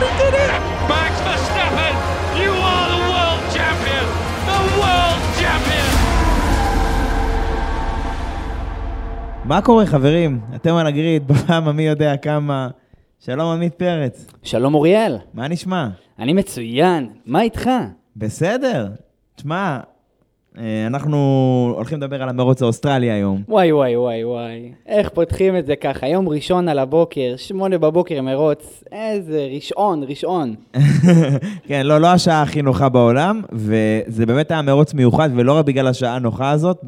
Bloody did it! Max Verstappen, you are the world champion. The world champion. מה קורה חברים? אתם על הגריד, בפעם המי יודע כמה. שלום עמית פרץ, שלום אוריאל, מה נשמע? אני מצוין, מה איתך? בסדר. תשמע, אנחנו הולכים לדבר על המרוץ האוסטרלי היום. וואי וואי וואי וואי, איך פותחים את זה ככה, יום ראשון על הבוקר, שמונה בבוקר מרוץ, איזה ראשון, ראשון. כן, לא, לא השעה הכי נוחה בעולם, וזה באמת היה מרוץ מיוחד, ולא רק בגלל השעה הנוחה הזאת,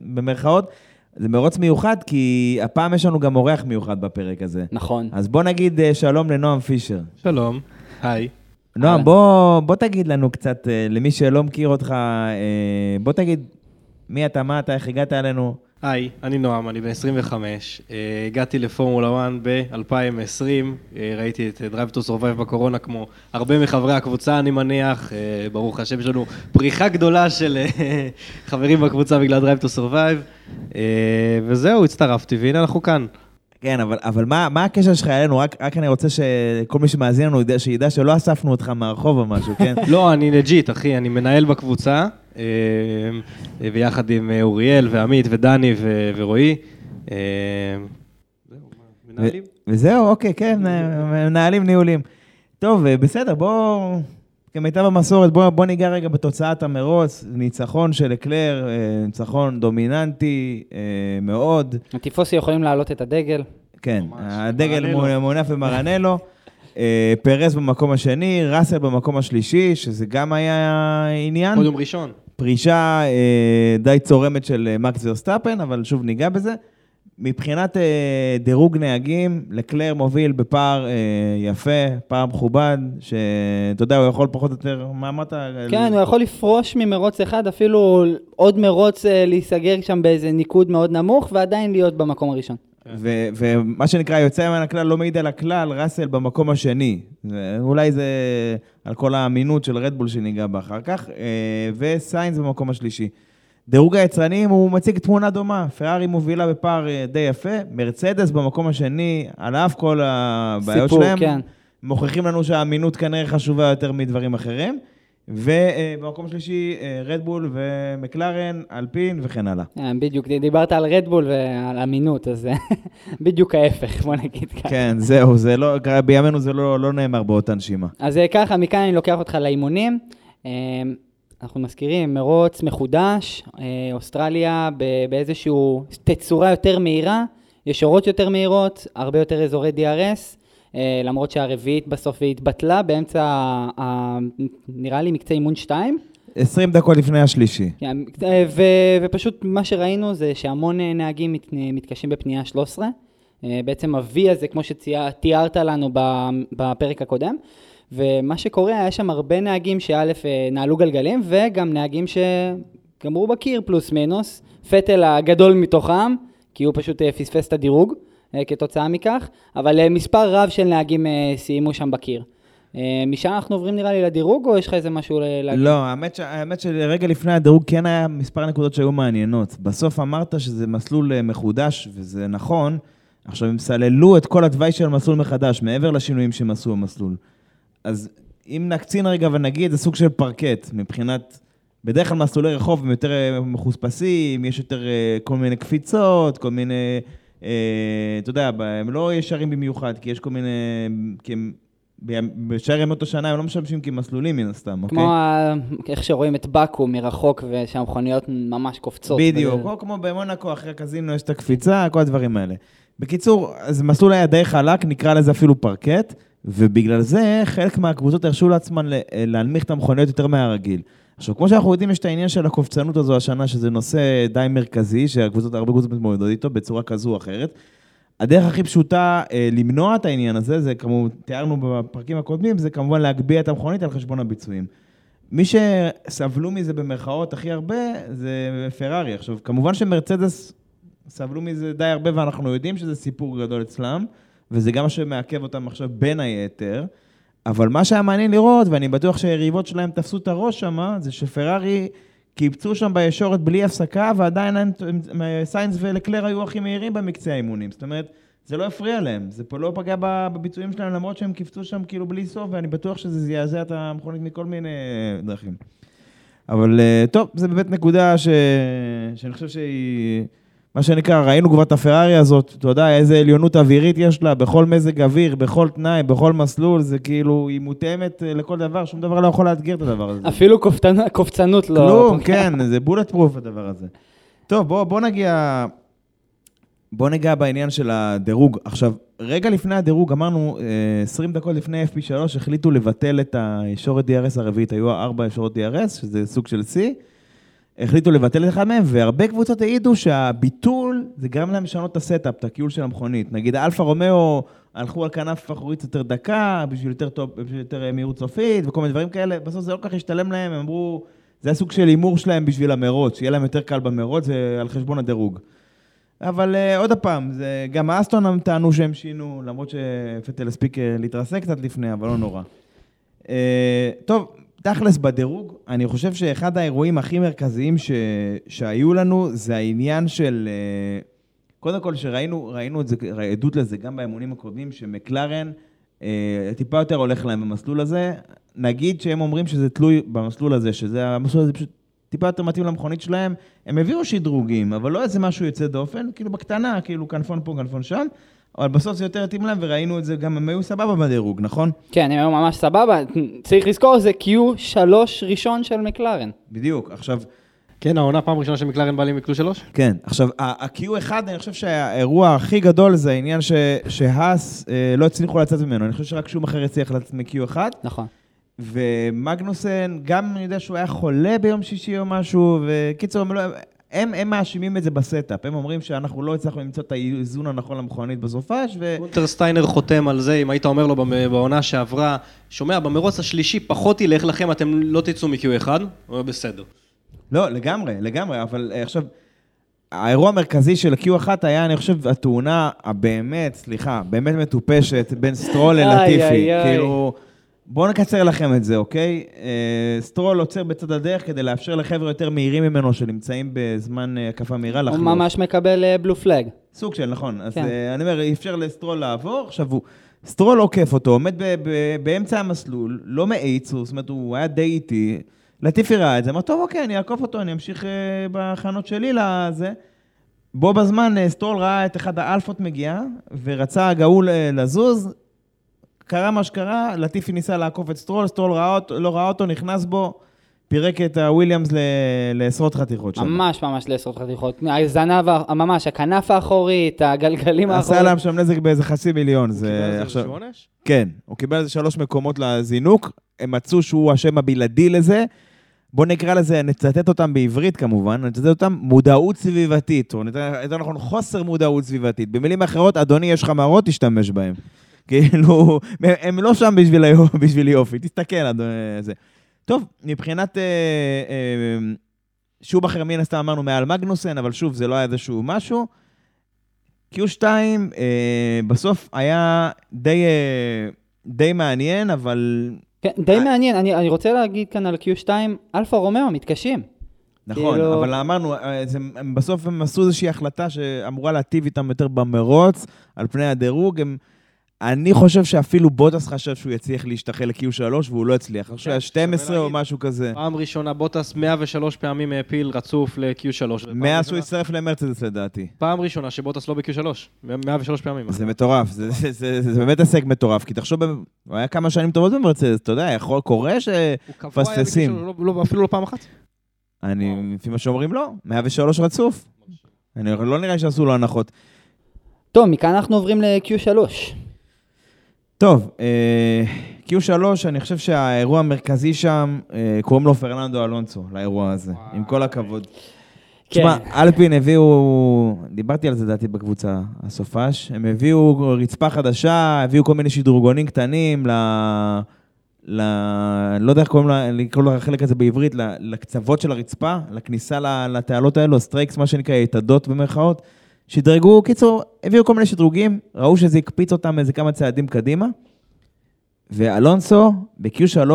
במרכאות, זה מרוץ מיוחד, כי הפעם יש לנו גם אורח מיוחד בפרק הזה. נכון. אז בוא נגיד אה, שלום לנועם פישר. שלום, היי. נועם. בוא, בוא תגיד לנו קצת, אה, למי שלא מכיר אותך, אה, בוא תגיד מי אתה, מה אתה, איך הגעת אלינו. היי, אני נועם, אני בן 25. אה, הגעתי לפורמולה 1 ב-2020, אה, ראיתי את Drive to Survive בקורונה כמו הרבה מחברי הקבוצה, אני מניח. ברוך השם, יש לנו פריחה גדולה של חברים בקבוצה בגלל Drive to Survive. וזהו, הצטרפתי, והנה אנחנו כאן. כן, אבל, אבל מה, מה הקשר שלך אלינו? רק, רק אני רוצה שכל מי שמאזין לנו ידע, שידע שלא אספנו אותך מהרחוב או משהו, כן? לא, אני legit, אחי, אני מנהל בקבוצה, אה, ויחד עם אה, אוריאל ועמית ודני ו- ורועי. אה, מנהלים? וזהו, אוקיי, כן, אה, מנהלים ניהולים. טוב, אה, בסדר, בוא, כמיטב המסורת, בוא, בוא ניגע רגע בתוצאת המרוץ. ניצחון של לקלר, אה, ניצחון דומיננטי אה, מאוד. הטיפוסי יכולים להעלות את הדגל. כן, ממש, הדגל מרנלו. מונף במרנלו. אה, פרס במקום השני, ראסל במקום השלישי, שזה גם היה עניין. עוד יום ראשון. פרישה די צורמת של מקס ורסטאפן, אבל שוב ניגע בזה. מבחינת אה, דירוג נהגים, לקלר מוביל בפער אה, יפה, פער מכובד, שאתה יודע, הוא יכול פחות או יותר, מה אמרת? כן, הוא יכול לפרוש ממרוץ אחד, אפילו עוד מרוץ אה, להיסגר שם באיזה ניקוד מאוד נמוך, ועדיין להיות במקום הראשון. ו- ומה שנקרא, יוצא מן הכלל לא מעיד על הכלל, ראסל במקום השני. אולי זה על כל האמינות של רדבול שניגע בה אחר כך, וסיינס במקום השלישי. דירוג היצרנים הוא מציג תמונה דומה, פרארי מובילה בפער אה, די יפה, מרצדס במקום השני, על אף כל הבעיות סיפור, שלהם, כן. מוכיחים לנו שהאמינות כנראה חשובה יותר מדברים אחרים. ובמקום שלישי, אה, רדבול ומקלרן, אלפין וכן הלאה. אה, בדיוק, דיברת על רדבול ועל אמינות, אז אה, בדיוק ההפך, בוא נגיד ככה. כן, זהו, זה לא, בימינו זה לא, לא נאמר באותה נשימה. אז אה, ככה, מכאן אני לוקח אותך לאימונים. אנחנו מזכירים, מרוץ מחודש, אה, אוסטרליה באיזושהי תצורה יותר מהירה, יש אורות יותר מהירות, הרבה יותר אזורי DRS, אה, למרות שהרביעית בסוף התבטלה באמצע, ה- נראה לי מקצה אימון 2. 20 דקות לפני השלישי. כן, אה, ו- ופשוט מה שראינו זה שהמון נהגים מת- מתקשים בפנייה 13. אה, בעצם ה-V הזה, כמו שתיארת לנו בפרק הקודם. ומה שקורה, היה שם הרבה נהגים שא' אה, נעלו גלגלים, וגם נהגים שגמרו בקיר פלוס מינוס. פטל הגדול מתוכם, כי הוא פשוט אה, פספס את הדירוג אה, כתוצאה מכך, אבל מספר רב של נהגים סיימו שם בקיר. משם אנחנו עוברים נראה לי לדירוג, או יש לך איזה משהו להגיד? לא, האמת, ש... האמת שרגע לפני הדירוג כן היה מספר נקודות שהיו מעניינות. בסוף אמרת שזה מסלול מחודש, וזה נכון. עכשיו, הם סללו את כל התוואי של המסלול מחדש, מעבר לשינויים שהם עשו במסלול. אז אם נקצין רגע ונגיד, זה סוג של פרקט, מבחינת... בדרך כלל מסלולי רחוב הם יותר אה, מחוספסים, יש יותר אה, כל מיני קפיצות, כל מיני... אה, אתה יודע, הם לא ישרים במיוחד, כי יש כל מיני... כי הם... בשאר ימות השנה הם לא משמשים כמסלולים מן הסתם, אוקיי? כמו איך שרואים את באקו מרחוק ושהמכוניות ממש קופצות. בדיוק, או כמו במונקו, אחרי הקזינו יש את הקפיצה, כל הדברים האלה. בקיצור, אז מסלול היה די חלק, נקרא לזה אפילו פרקט, ובגלל זה חלק מהקבוצות הרשו לעצמן ל- להנמיך את המכוניות יותר מהרגיל. עכשיו, כמו שאנחנו יודעים, יש את העניין של הקופצנות הזו השנה, שזה נושא די מרכזי, שהקבוצות, הרבה קבוצות מתמודדות איתו בצורה כזו או אחרת. הדרך הכי פשוטה אה, למנוע את העניין הזה, זה כמו תיארנו בפרקים הקודמים, זה כמובן להגביה את המכונית על חשבון הביצועים. מי שסבלו מזה במרכאות הכי הרבה זה פרארי. עכשיו, כמובן שמרצדס סבלו מזה די הרבה ואנחנו יודעים שזה סיפור גדול אצלם, וזה גם מה שמעכב אותם עכשיו בין היתר. אבל מה שהיה מעניין לראות, ואני בטוח שהיריבות שלהם תפסו את הראש שם, זה שפרארי קיבצו שם בישורת בלי הפסקה, ועדיין סיינס ולקלר היו הכי מהירים במקצה האימונים. זאת אומרת, זה לא הפריע להם, זה פה לא פגע בביצועים שלהם, למרות שהם קיפצו שם כאילו בלי סוף, ואני בטוח שזה זעזע את המכונית מכל מיני דרכים. אבל אה, טוב, זה באמת נקודה ש... שאני חושב שהיא... מה שנקרא, ראינו כבר את הפרארי הזאת, אתה יודע איזה עליונות אווירית יש לה, בכל מזג אוויר, בכל תנאי, בכל מסלול, זה כאילו, היא מותאמת אה, לכל דבר, שום דבר לא יכול לאתגר את הדבר הזה. אפילו קופצנ- קופצנות לא... כלום, כן, זה bullet proof הדבר הזה. טוב, בוא, בוא נגיע... בוא ניגע בעניין של הדירוג. עכשיו, רגע לפני הדירוג, אמרנו, אה, 20 דקות לפני FP3, החליטו לבטל את הישורת DRS הרביעית, היו ארבע ישורות DRS, שזה סוג של C. החליטו לבטל את אחד מהם, והרבה קבוצות העידו שהביטול, זה גרם להם לשנות את ה setup, את הכיול של המכונית. נגיד, אלפה רומאו הלכו על כנף אחורית יותר דקה, בשביל יותר, טוב, בשביל יותר אה, מהירות סופית, וכל מיני דברים כאלה. בסוף זה לא כל כך השתלם להם, הם אמרו, זה הסוג של הימור שלהם בשביל המרוץ, שיהיה להם יותר קל במרוץ, זה על חשבון הדירוג. אבל uh, עוד פעם, זה, גם האסטון הם טענו שהם שינו, למרות שפטל הספיק uh, להתרסק קצת לפני, אבל לא נורא. Uh, טוב, תכלס בדירוג, אני חושב שאחד האירועים הכי מרכזיים ש... שהיו לנו זה העניין של... uh, קודם כל, שראינו ראינו את זה, עדות לזה גם באמונים הקודמים, שמקלרן uh, טיפה יותר הולך להם במסלול הזה. נגיד שהם אומרים שזה תלוי במסלול הזה, שזה המסלול הזה פשוט טיפה יותר מתאים למכונית שלהם. הם הביאו שדרוגים, אבל לא איזה משהו יוצא דופן, כאילו בקטנה, כאילו כנפון פה, כנפון שם, אבל בסוף זה יותר התאים להם, וראינו את זה, גם הם היו סבבה בדירוג, נכון? כן, הם היו ממש סבבה. צריך לזכור, זה Q3 ראשון של מקלרן. בדיוק. עכשיו, כן, העונה פעם ראשונה שמקלרן בא לי מקלו שלוש? כן, עכשיו, ה-Q1, אני חושב שהאירוע הכי גדול זה העניין ש- שהאס אה, לא הצליחו לצאת ממנו. אני חושב שרק שומאכר הצליח לצאת מ-Q1, נכון. ומגנוסן, גם אני יודע שהוא היה חולה ביום שישי או משהו, וקיצור, הם, לא, הם, הם מאשימים את זה ב setup. הם אומרים שאנחנו לא הצלחנו למצוא את האיזון הנכון למכונית בסופש, ו... גונטר סטיינר חותם על זה, אם היית אומר לו בעונה שעברה, שומע, במרוץ השלישי פחות ילך לכם, אתם לא תצאו מ-Q1, הוא אומר בסדר. לא, לגמרי, לגמרי, אבל אה, עכשיו, האירוע המרכזי של ה-Q1 היה, אני חושב, התאונה הבאמת, סליחה, באמת מטופשת בין סטרול ללטיפי. איי. בואו נקצר לכם את זה, אוקיי? אה, סטרול עוצר בצד הדרך כדי לאפשר לחבר'ה יותר מהירים ממנו, שנמצאים בזמן אה, הקפה מהירה, הוא לחלוף. ממש מקבל blue flag. סוג של, נכון. אז כן. אני אומר, אפשר לסטרול לעבור, עכשיו הוא... סטרול עוקף אותו, עומד באמצע המסלול, לא מאיץ, הוא- זאת אומרת, הוא היה די איטי. לטיפי ראה את זה, אמר, טוב, אוקיי, אני אעקוף אותו, אני אמשיך אה, בהכנות שלי לזה. בו בזמן אה, סטרול ראה את אחד האלפות מגיע, ורצה הגאון אה, לזוז. קרה מה שקרה, לטיפי ניסה לעקוף את סטרול, סטרול ראה אותו, לא ראה אותו, נכנס בו, פירק את הוויליאמס ל- לעשרות חתיכות שם. ממש ממש לעשרות חתיכות. הזנב, ממש, הכנף האחורית, הגלגלים עשה האחוריים. להם שם נזק באיזה חצי מיליון. זה קיבל על זה עונש? כן, הוא קיבל איזה שלוש מקומות לזינוק, הם מצאו שהוא השם הבלעדי לזה. בואו נקרא לזה, נצטט אותם בעברית כמובן, נצטט אותם מודעות סביבתית, או יותר נכון, חוסר מודעות סביבתית. במילים אחרות, אדוני, יש לך מראות, תשתמש בהם. כאילו, הם- לא שם בשביל, היו- בשביל יופי, תסתכל, אדוני, זה. טוב, מבחינת... אה, אה, שובכר מן הסתם אמרנו מעל מגנוסן, אבל שוב, זה לא היה איזשהו משהו. Q2 אה, בסוף היה די, אה, די מעניין, אבל כן, די אה. מעניין, אני אני רוצה להגיד כאן על Q2, אלפה רומאו מתקשים. נכון, כאילו- אבל אמרנו, אה, זה, הם, בסוף הם עשו איזושהי החלטה שאמורה להטיב איתם יותר במרוץ, על פני הדירוג. הם, אני חושב שאפילו בוטס חשב שהוא יצליח להשתחל ל-Q3 והוא לא הצליח. אני חושב שהיה 12 או. משהו כזה. פעם ראשונה בוטס 103 פעמים העפיל רצוף ל-Q3. מאז שהוא הצטרף למרצדס לדעתי. פעם ראשונה שבוטס לא ב-Q3, 103 פעמים. זה מטורף, זה, זה, זה, זה, זה באמת הישג מטורף, כי תחשוב, הוא היה כמה שנים טובות במרצדס, אתה יודע, יכול, קורה ש... הוא קבוע היה. ב-Q3, לא- לא- אפילו לא פעם אחת. אני, לפי מה שאומרים, לא. 103 רצוף. אני לא נראה שעשו לו הנחות. טוב, מכאן אנחנו עוברים ל-Q3. טוב, אה, Q3, אני חושב שהאירוע המרכזי שם, אה, קוראים לו פרננדו אלונסו, לאירוע הזה, עם כל הכבוד. תשמע, כן. אלפין הביאו, דיברתי על זה לדעתי בקבוצה, הסופש, הם הביאו רצפה חדשה, הביאו כל מיני שדרוגונים קטנים ל... ל... לא יודע איך קוראים לקרוא לחלק הזה בעברית, לקצוות של הרצפה, לכניסה לתעלות האלו, ה strakes, מה שנקרא, יתדות במרכאות. שדרגו, קיצור, הביאו כל מיני שדרוגים, ראו שזה הקפיץ אותם איזה כמה צעדים קדימה. ואלונסו, ב-Q3,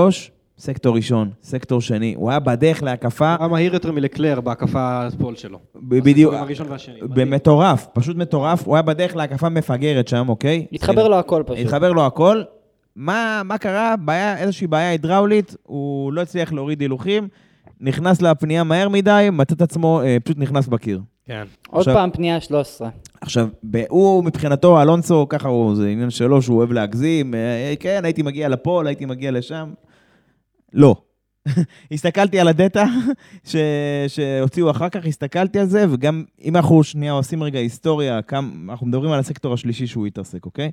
סקטור ראשון, סקטור שני, הוא היה בדרך להקפה, היה מהיר יותר מלקלר בהקפה הפול שלו. בדיוק, הראשון והשני. במטורף, פשוט מטורף, הוא היה בדרך להקפה מפגרת שם, אוקיי? התחבר לו הכל פשוט. התחבר לו הכל. מה, מה קרה? בעיה, איזושהי בעיה הידראולית, הוא לא הצליח להוריד הילוכים, נכנס לפנייה מהר מדי, מצא את עצמו, אה, פשוט נכנס בקיר. כן. עוד עכשיו- פעם פנייה 13. עכשיו, הוא מבחינתו, אלונסו, ככה הוא, זה עניין שלו, שהוא אוהב להגזים, אה, כן, הייתי מגיע לפול, הייתי מגיע לשם. לא. הסתכלתי על הדאטה ש... שהוציאו אחר כך, הסתכלתי על זה, וגם אם אנחנו שנייה עושים רגע היסטוריה, כמה... אנחנו מדברים על הסקטור השלישי שהוא התעסק, אוקיי?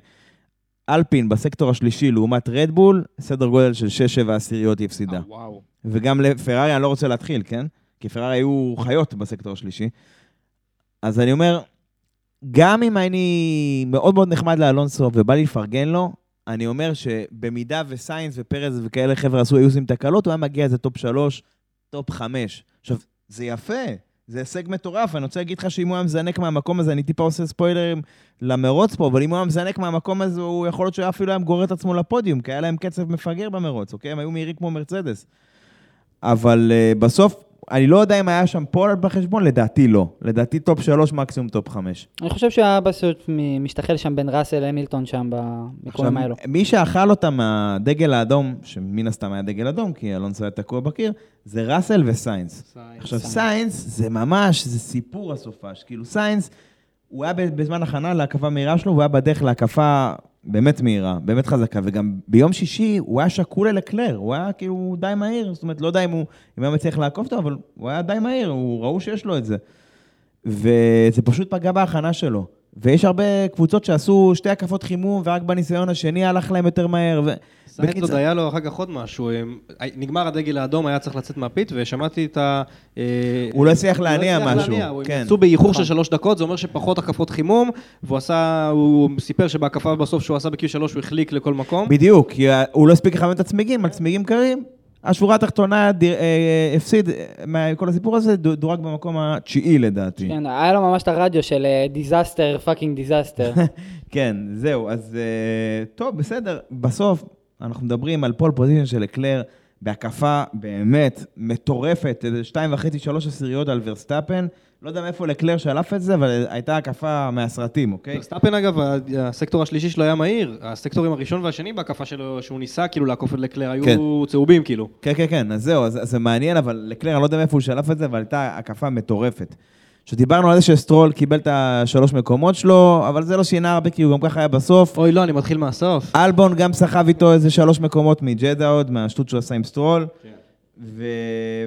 אלפין בסקטור השלישי לעומת רדבול, סדר גודל של 6-7 עשיריות היא הפסידה. אה, וואו. וגם לפרארי אני לא רוצה להתחיל, כן? כי פרארי היו חיות בסקטור השלישי. אז אני אומר, גם אם אני מאוד מאוד נחמד לאלונסו ובא לי לפרגן לו, אני אומר שבמידה וסיינס ופרז וכאלה חבר'ה עשו, היו עושים תקלות, הוא היה מגיע איזה top 3, top 5. עכשיו, זה יפה, זה הישג מטורף, אני רוצה להגיד לך שאם הוא היה מזנק מהמקום הזה, אני טיפה עושה ספוילרים למרוץ פה, אבל אם הוא היה מזנק מהמקום הזה, הוא יכול להיות שהוא אפילו היה מגרד את עצמו לפודיום, כי היה להם קצב מפגר במרוץ, אוקיי? הם היו מהירים כמו מרצדס. אבל אה, בסוף, אני לא יודע אם היה שם pole בחשבון, לדעתי לא. לדעתי top 3, מקסימום top 5. אני חושב מ- משתחל שם בין ראסל המילטון שם במקומים האלו. מי שאכל אותה מהדגל האדום, שמן הסתם היה דגל אדום, כי אלונסו היה תקוע בקיר, זה ראסל וסיינס. עכשיו, סיינס זה ממש, זה סיפור הסופש. כאילו, סיינס, הוא היה בזמן הכנה להקפה מהירה שלו, והוא היה בדרך להקפה באמת מהירה, באמת חזקה, וגם ביום שישי הוא היה שקול ללקלר, הוא היה כאילו די מהיר, זאת אומרת, לא יודע אם הוא אם היה מצליח לעקוף אותו, אבל הוא היה די מהיר, הוא ראו שיש לו את זה. וזה פשוט פגע בהכנה שלו. ויש הרבה קבוצות שעשו שתי הקפות חימום, ורק בניסיון השני הלך להם יותר מהר. ו... סיינס עוד היה לו אחר כך עוד משהו, נגמר הדגל האדום, היה צריך לצאת מהפיט, ושמעתי את ה... אה, הוא לא הצליח הוא להניע משהו, כן. הם יצאו באיחור של שלוש דקות, זה אומר שפחות הקפות חימום, והוא עשה, הוא סיפר שבהקפה בסוף שהוא עשה ב-Q3 הוא החליק לכל מקום. בדיוק, כי הוא לא הספיק לכוון את הצמיגים, על צמיגים קרים. השורה התחתונה דיר- אה, הפסיד אה, מכל הסיפור הזה, דו- דורג במקום התשיעי לדעתי. כן, היה לו ממש את הרדיו של disaster, fucking disaster. כן, זהו, אז אה, טוב, בסדר. בסוף, אנחנו מדברים על pole position של לקלר בהקפה באמת מטורפת, איזה שתיים וחצי, שלוש עשיריות על ורסטאפן. לא יודע מאיפה לקלר שלף את זה, אבל הייתה הקפה מהסרטים, אוקיי? ורסטאפן אגב, הסקטור השלישי שלו היה מהיר, הסקטורים הראשון והשני בהקפה שלו, שהוא ניסה כאילו לעקוף את לקלר, היו כן. צהובים כאילו. כן, כן, כן, אז זהו, אז, אז זה מעניין, אבל לקלר, אני לא יודע מאיפה הוא שלף את זה, אבל הייתה הקפה מטורפת. שדיברנו על זה שסטרול קיבל את השלוש מקומות שלו, אבל זה לא שינה הרבה, כי הוא גם ככה היה בסוף. אוי לא, אני מתחיל מהסוף. אלבון גם סחב איתו איזה שלוש מקומות מג'דה עוד, מהשטות שהוא עשה עם סטרול. ו...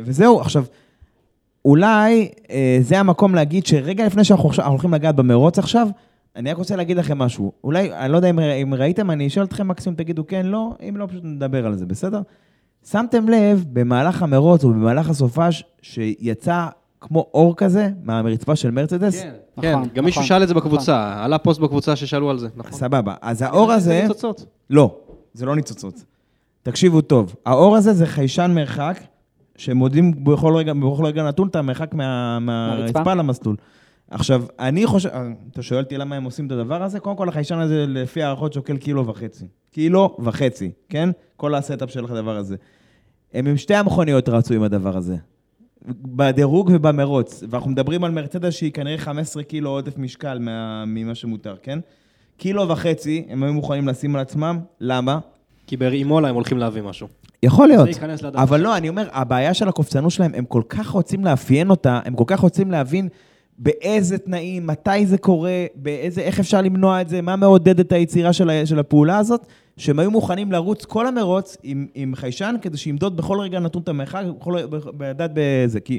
וזהו, עכשיו, אולי אה, זה המקום להגיד שרגע לפני שאנחנו עכשיו- אנחנו הולכים לגעת במרוץ עכשיו, אני רק רוצה להגיד לכם משהו. אולי, אני לא יודע אם, אם ראיתם, אני אשאל אתכם מקסימום תגידו כן, לא, אם לא, פשוט נדבר על זה, בסדר? שמתם לב במהלך המרוץ או במהלך הסופש שיצא כמו אור כזה מהרצפה של מרצדס? כן, נכון, גם מישהו נכון, שאל את זה בקבוצה, עלה פוסט בקבוצה ששאלו על זה, נכון. סבבה. אז האור הזה... ניצוצות. לא, זה לא ניצוצות. תקשיבו טוב, האור הזה זה חיישן מרחק, שמודיעים בכל רגע, בכל רגע נתון את המרחק מה, מהרצפה? למסלול. עכשיו, אני חושב, אה, אתה שואל אותי למה הם עושים את הדבר הזה? קודם כל, החיישן הזה, לפי הערכות, שוקל קילו וחצי. קילו וחצי, כן? כל ה setup של הדבר הזה. הם עם שתי המכוניות רצו עם הדבר הזה. בדירוג ובמרוץ. ואנחנו מדברים על מרצדס שהיא כנראה 15 קילו עודף משקל מה, ממה שמותר, כן? קילו וחצי הם היו מוכנים לשים על עצמם, למה? כי באימולה הם הולכים להביא משהו. יכול להיות. אבל. לא, אני אומר, הבעיה של הקופצנות שלהם, הם כל כך רוצים לאפיין אותה, הם כל כך רוצים להבין באיזה תנאים, מתי זה קורה, באיזה, איך אפשר למנוע את זה, מה מעודד את היצירה של, ה- של הפעולה הזאת, שהם היו מוכנים לרוץ כל המרוץ עם, עם חיישן, כדי שימדוד בכל רגע נתון את המרחק, בכל, לדעת בזה, כי...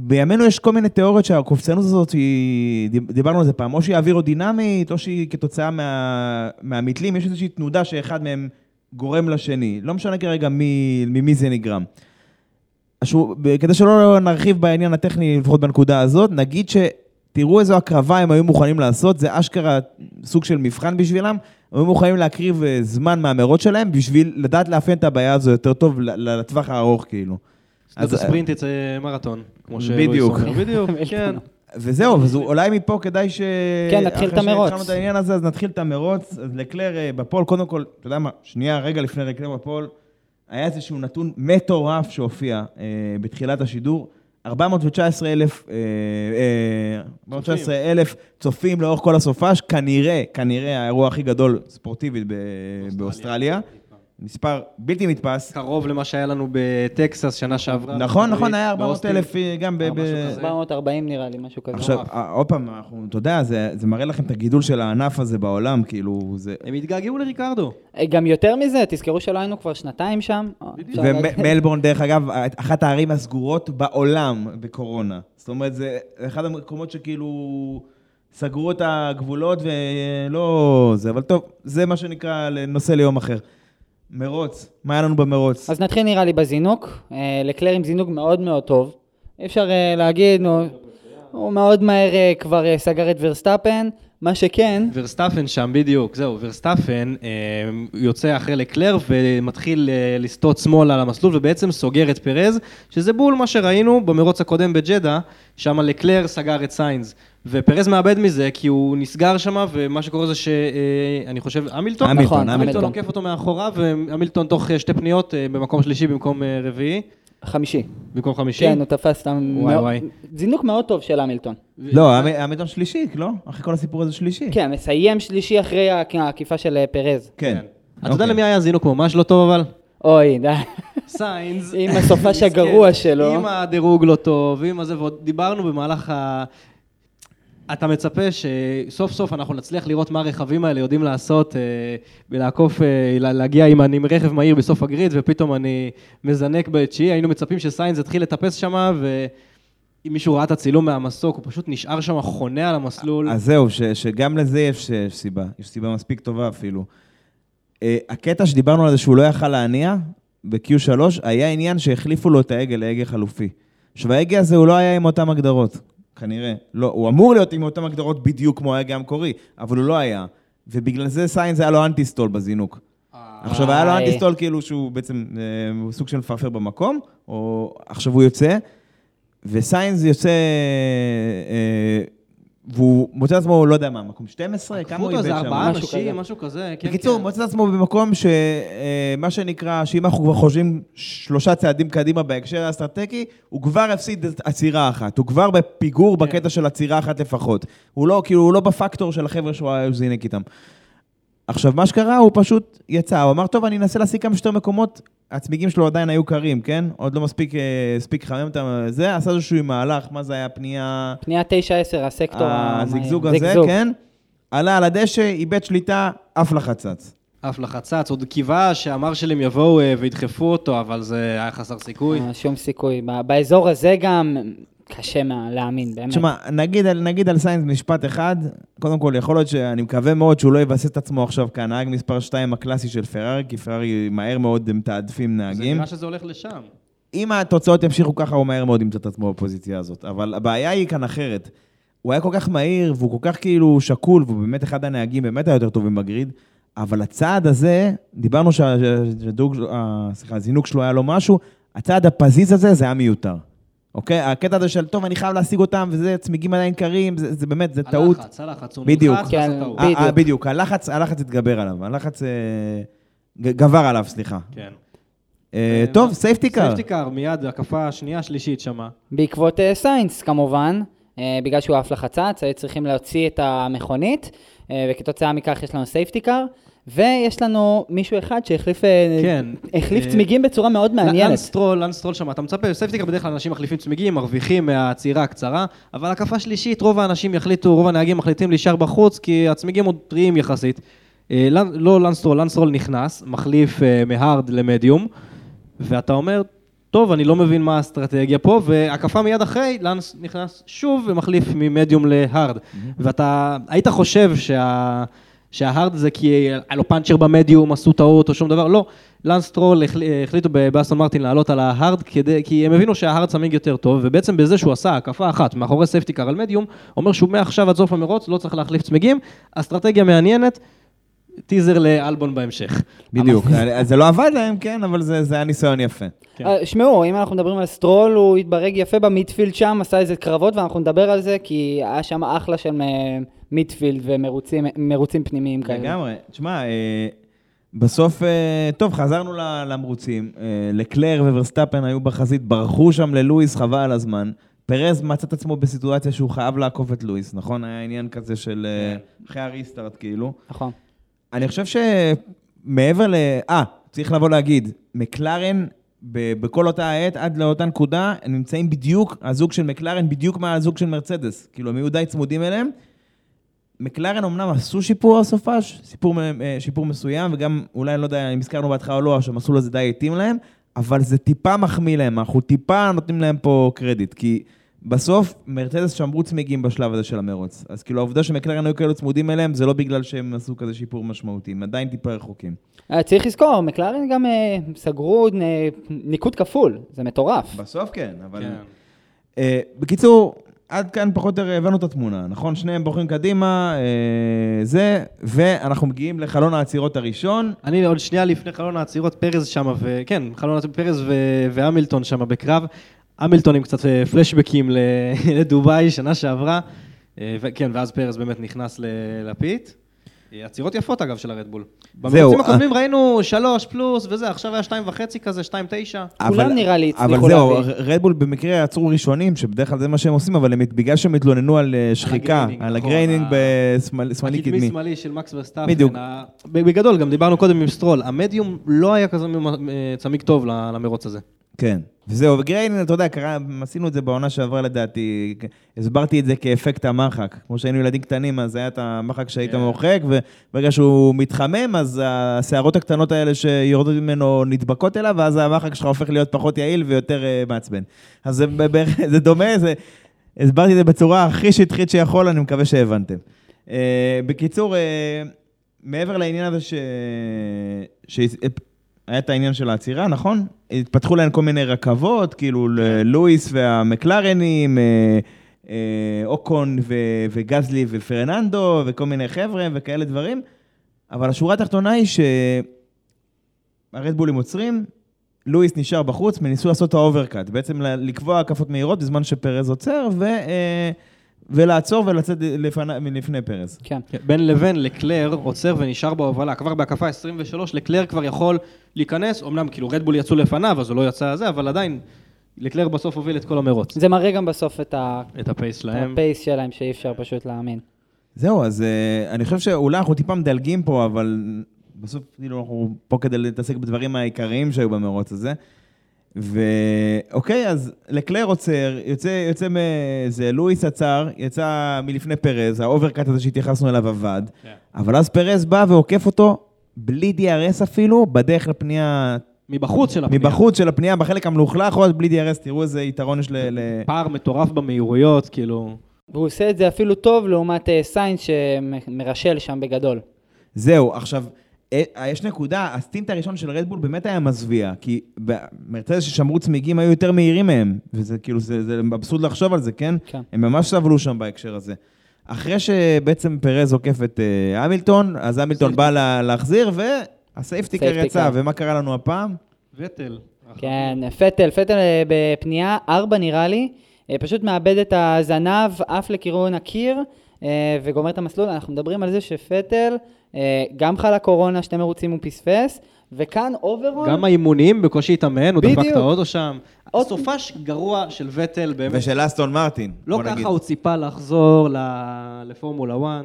בימינו יש כל מיני תיאוריות שהקופצנות הזאת, היא, דיב- דיברנו על זה פעם, או שהיא אווירודינמית, או שהיא כתוצאה מה, מהמתלים, יש איזושהי תנודה שאחד מהם גורם לשני. לא משנה כרגע מי, ממי זה נגרם. שהוא, כדי שלא נרחיב בעניין הטכני, לפחות בנקודה הזאת, נגיד שתראו איזו הקרבה הם היו מוכנים לעשות, זה אשכרה סוג של מבחן בשבילם, הם היו מוכנים להקריב אה, זמן מהמרוץ שלהם בשביל לדעת לאפיין את הבעיה הזו יותר טוב ל- לטווח הארוך, כאילו. אז הספרינט יצא מרתון, כמו שלואיס בדיוק. אומר. בדיוק, כן. וזהו, אז אולי מפה כדאי ש... כן, נתחיל את המרוץ. אחרי שהתחלנו את העניין הזה, אז נתחיל את המרוץ. אז לקלר אה, בפול, קודם כל, אתה יודע מה, שנייה, רגע לפני לקלר בפול, היה איזשהו נתון מטורף שהופיע אה, בתחילת השידור. 419 אלף, אה, אה, 419 אלף צופים לאורך כל הסופש, כנראה, כנראה האירוע הכי גדול ספורטיבית ב- באוסטרליה. מספר בלתי נתפס. קרוב למה שהיה לנו בטקסס שנה שעברה. נכון, בארצות נכון, היה הברית, 400 אלף גם ב... אה, משהו ב- כזה. 440 נראה לי, משהו כזה. עכשיו, אה, עוד פעם, אתה יודע, זה, זה מראה לכם את הגידול של הענף הזה בעולם, כאילו, זה... הם התגעגעו לריקרדו. אה, גם יותר מזה, תזכרו שלא היינו כבר שנתיים שם. ומלבורן, דרך אגב, אחת הערים הסגורות בעולם בקורונה. זאת אומרת, זה אחד המקומות שכאילו סגרו את הגבולות ולא זה, אבל טוב, זה מה שנקרא נושא ליום אחר. מרוץ, מה היה לנו במרוץ? אז נתחיל נראה לי בזינוק. אה, לקלר עם זינוק מאוד מאוד טוב. אי אפשר אה, להגיד, הוא מאוד מהר אה, כבר סגר את ורסטאפן. מה שכן, ורסטאפן שם, בדיוק, זהו, ורסטאפן אה, יוצא אחרי לקלר ומתחיל אה, לסטות שמאלה על המסלול ובעצם סוגר את פרז, שזה בול מה שראינו במרוץ הקודם בג'דה, שם לקלר סגר את סיינס. ופרז מאבד מזה כי הוא נסגר שם, ומה שקורה זה שאני חושב, המילטון, המילטון, נכון, המילטון המילטון. עוקף אותו מאחורה, והמילטון תוך אה, שתי פניות אה, במקום שלישי במקום אה, רביעי, חמישי. במקום חמישי. כן, הוא תפס ה... וואי, מאוד- וואי. זינוק מאוד טוב של המילטון. לא, המ- המילטון שלישי, לא? אחרי כל הסיפור הזה שלישי. כן, מסיים שלישי אחרי העק- העקיפה של אה, פרז. כן. אתה יודע אוקיי. למי היה זינוק ממש לא טוב אבל? אוי, די. סיינס. עם הסופש הגרוע שלו. עם הדירוג לא טוב, עם הזה, ועוד דיברנו במהלך ה... אתה מצפה שסוף סוף אנחנו נצליח לראות מה הרכבים האלה יודעים לעשות אה, ולעקוף, אה, לה- להגיע עם, עם רכב מהיר בסוף הגריד ופתאום אני מזנק בתשיעי, היינו מצפים שסיינס יתחיל לטפס שם ואם מישהו ראה את הצילום מהמסוק, הוא פשוט נשאר שם חונה על המסלול. אז זהו, ש, שגם לזה יש, יש סיבה, יש סיבה מספיק טובה אפילו. Uh, הקטע שדיברנו על זה שהוא לא יכל להניע, ב-Q3, היה עניין שהחליפו לו את ההגה להגה חלופי. עכשיו, ההגה הזה הוא לא היה עם אותן הגדרות, כנראה. לא, הוא אמור להיות עם אותן הגדרות בדיוק כמו ההגה המקורי, אבל הוא לא היה. ובגלל זה סיינס היה לו אנטי-סטול בזינוק. עכשיו, היה לו. אנטי-סטול כאילו שהוא בעצם אה, סוג של מפרפר במקום, או עכשיו הוא יוצא, וסיינס יוצא, אה, והוא מוצא את עצמו, לא יודע מה, מקום 12? כמה הוא עקפו אותו איבד איזה שם? ארבעה. אנשים, משהו כזה. כן, בקיצור, הוא כן. מוצא את עצמו במקום שמה שנקרא, שאם אנחנו כבר חושבים שלושה צעדים קדימה בהקשר האסטרטגי, הוא כבר הפסיד עצירה אחת. הוא כבר בפיגור כן. בקטע של עצירה אחת לפחות. הוא לא, כאילו, הוא לא בפקטור של החבר'ה שהוא היה זינק איתם. עכשיו, מה שקרה, הוא פשוט יצא, הוא אמר, טוב, אני אנסה להשיג כמה שיותר מקומות, הצמיגים שלו עדיין היו קרים, כן? עוד לא מספיק, אה, הספיק לחמם את זה, עשה איזשהו מהלך, מה זה היה, פנייה... פנייה 9-10, הסקטור. הזיגזוג הזה, זיגזוג. כן? עלה על הדשא, איבד שליטה, עף לחצץ. אף לחצץ, עוד קיווה שהמרשלים יבואו אה, וידחפו אותו, אבל זה היה חסר סיכוי. אה, שום סיכוי. באזור הזה גם קשה מה- להאמין, באמת. תשמע, נגיד, נגיד על סיינס משפט אחד, קודם כל, יכול להיות שאני מקווה מאוד שהוא לא יבסס את עצמו עכשיו כנהג מספר 2 הקלאסי של פרארי, כי פרארי מהר מאוד מתעדפים זה נהגים. נראה שזה הולך לשם. אם התוצאות ימשיכו ככה, הוא מהר מאוד ימצא את עצמו בפוזיציה הזאת. אבל הבעיה היא כאן אחרת. הוא היה כל כך מהיר, והוא כל כך כאילו שקול, והוא באמת אחד הנהגים באמת היותר טובים בגריד, אבל הצעד הזה, דיברנו שה- שהדירוג, שלו- היה לו משהו, הצעד הפזיז הזה, זה היה מיותר. אוקיי? הקטע הזה של, טוב, אני חייב להשיג אותם, וזה, צמיגים עדיין קרים, זה, זה באמת, זה טעות. הלחץ, הלחץ, הוא בדיוק. נלחץ כן, טעות. אה, אה, בדיוק. בדיוק, הלחץ, הלחץ התגבר עליו, הלחץ אה, גבר עליו, סליחה. כן. אה, טוב, safety car. safety car, מיד, הקפה השנייה, השלישית שמה. בעקבות אה, סיינס כמובן, אה, בגלל שהוא עף לחצץ, היו צריכים להוציא את המכונית, אה, וכתוצאה מכך יש לנו safety car, ויש לנו מישהו אחד שהחליף אה, כן. החליף אה, צמיגים בצורה מאוד מעניינת. לנס סטרול, לנס סטרול שם, אתה מצפה, safety car בדרך כלל אנשים מחליפים צמיגים, מרוויחים מהעצירה הקצרה, אבל הקפה שלישית, רוב האנשים יחליטו, רוב הנהגים מחליטים להישאר בחוץ, כי הצמיגים עוד טריים יחסית. אה, לנ- לא לנס סטרול, לנס סטרול נכנס, מחליף אה, מ hard ל medium, ואתה אומר, טוב, אני לא מבין מה האסטרטגיה פה, והקפה מיד אחרי, לנס נכנס שוב ומחליף מ medium ל hard. ואתה היית חושב שה... שה hard זה כי היה לו פאנצ'ר במדיום, עשו טעות או שום דבר, לא. לנס סטרול החל- החליטו באסטון מרטין לעלות על ה hard, כדי- כי הם הבינו שה hard צמיג יותר טוב, ובעצם בזה שהוא עשה הקפה אחת מאחורי safety car על מדיום, אומר שהוא מעכשיו עד סוף המרוץ לא צריך להחליף צמיגים, אסטרטגיה מעניינת, טיזר לאלבון בהמשך. בדיוק. אז זה לא עבד להם, כן, אבל זה זה היה ניסיון יפה. כן. אה, שמעו, אם אנחנו מדברים על סטרול, הוא התברג יפה ב midfield שם, עשה איזה קרבות, ואנחנו נדבר על זה, כי היה שם אחלה של אה, midfield ומרוצים מרוצים פנימיים כאלה. לגמרי. תשמע, אה, בסוף, אה, טוב, חזרנו למרוצים. אה, לקלר וורסטאפן היו בחזית, ברחו שם ללואיס, חבל על הזמן. פרז מצא את עצמו בסיטואציה שהוא חייב לעקוף את לואיס, נכון? היה עניין כזה של אה, אחרי הריסטארט, כאילו. נכון. אני חושב שמעבר ל... אה, צריך לבוא להגיד, מקלרן, בכל אותה העת, עד לאותה נקודה, הם נמצאים בדיוק, הזוג של מקלרן בדיוק מהזוג של מרצדס. כאילו, הם היו די צמודים אליהם. מקלרן אמנם עשו שיפור הסופש, שיפור, אה, שיפור מסוים, וגם, אולי, אני לא יודע אם הזכרנו בהתחלה או לא, שהמסלול הזה די התאים להם, אבל זה טיפה מחמיא להם, אנחנו טיפה נותנים להם פה קרדיט, כי בסוף מרצדס שמרו צמיגים בשלב הזה של המרוץ. אז כאילו העובדה שמקלרן היו כאלו צמודים אליהם, זה לא בגלל שהם עשו כזה שיפור משמעותי, הם עדיין טיפה רחוקים. אה, צריך לזכור, מקלרן גם אה, סגרו ניקוד כפול, זה מטורף. בסוף כן, אבל... כן. אה, בקיצור, עד כאן פחות או יותר הבנו את התמונה, נכון? שניהם בוחרים קדימה, אה, זה, ואנחנו מגיעים לחלון העצירות הראשון. אני עוד שנייה לפני חלון העצירות, פרז שם, וכן, חלון העצירות, פרז והמילטון שם בקרב. המילטון עם קצת אה, פלשבקים לדובאי, שנה שעברה. אה, וכן, ואז פרז באמת נכנס ל- לפיט. אה, עצירות יפות אגב של הרדבול. במרוצים הקודמים ראינו שלוש פלוס וזה, עכשיו היה שתיים וחצי כזה, שתיים תשע. כולם אבל- נראה לי אבל הצליחו זהו, להביא. רדבול במקרה עצרו ראשונים, שבדרך כלל זה מה שהם עושים, אבל הם, בגלל שהם התלוננו על אה, שחיקה, על נכון, ה graining בשמאלי הקדמי קדמי. שמאלי של מקס ורסטאפן. בדיוק. בגדול, גם דיברנו קודם עם סטרול, המדיום לא היה כזה אה, צמיג טוב ל- למרוץ הזה. כן. וזהו, ו graining, אתה יודע, קרה, עשינו את זה בעונה שעברה לדעתי, הסברתי את זה כאפקט המחק. כמו שהיינו ילדים קטנים, אז היה את המחק שהיית כן. מוחק, וברגע שהוא מתחמם, אז השערות הקטנות האלה שיורדות ממנו נדבקות אליו, ואז המחק שלך הופך להיות פחות יעיל ויותר אה, מעצבן. אז זה, זה דומה, זה, הסברתי את זה בצורה הכי שטחית שיכול, אני מקווה שהבנתם. אה, בקיצור, אה, מעבר לעניין הזה ש... ש... היה את העניין של העצירה, נכון? התפתחו להן כל מיני רכבות, כאילו לואיס והמקלרנים, אה, אה, אוקון וגזלי ופרננדו וכל מיני חבר'ה וכאלה דברים, אבל השורה התחתונה היא שהרדבולים עוצרים, לואיס נשאר בחוץ וניסו לעשות את ה overcut, בעצם לקבוע הקפות מהירות בזמן שפרז עוצר, ו, אה, ולעצור ולצאת לפני, לפני פרז. כן. בין לבין לקלר עוצר ונשאר בהובלה, כבר בהקפה 23, לקלר כבר יכול להיכנס, אמנם כאילו רדבול יצאו לפניו, אז הוא לא יצא זה, אבל עדיין, לקלר בסוף הוביל את כל המרוץ. זה מראה גם בסוף את ה- את ה pace שלהם. ה pace שלהם, שאי אפשר פשוט להאמין. זהו, אז אה, אני חושב שאולי אנחנו טיפה מדלגים פה, אבל בסוף כאילו אנחנו פה כדי להתעסק בדברים העיקריים שהיו במרוץ הזה. ואוקיי, אז לקלר עוצר, יוצא, יוצא מזה, לואיס עצר, יצא מלפני פרז, ה overcut הזה שהתייחסנו אליו עבד, כן. אבל אז פרז בא ועוקף אותו, בלי DRS אפילו, בדרך לפנייה, מבחוץ של הפנייה. מבחוץ של הפנייה, בחלק המלוכלך, עוד בלי DRS, תראו איזה יתרון יש ל... ל... פער מטורף במהירויות, כאילו... והוא עושה את זה אפילו טוב לעומת אה, סיינס שמרשל שם בגדול. זהו, עכשיו, יש נקודה, ה stint הראשון של רדבול באמת היה מזוויע, כי במרצדס ששמרו צמיגים היו יותר מהירים מהם, וזה כאילו, זה, זה אבסורד לחשוב על זה, כן? כן. הם ממש סבלו שם בהקשר הזה. אחרי שבעצם פרז עוקף את אה, המילטון, אז המילטון בא לה, להחזיר, וה safety car safety car. יצא, ומה קרה לנו הפעם? וטל. כן, וטל, וטל אה, בפנייה ארבע נראה לי, אה, פשוט מאבד את הזנב, עף לכיוון הקיר אה, וגומר את המסלול. אנחנו מדברים על זה שפטל, אה, גם חלה קורונה, שתי מרוצים הוא פספס, וכאן אוברול, גם האימוניים בקושי התאמן, הוא דפק. את האוטו שם. עוד- סופש גרוע של וטל, באמת. ושל אסטון מרטין. לא בוא נגיד. ככה הוא ציפה לחזור ל- לפורמולה 1.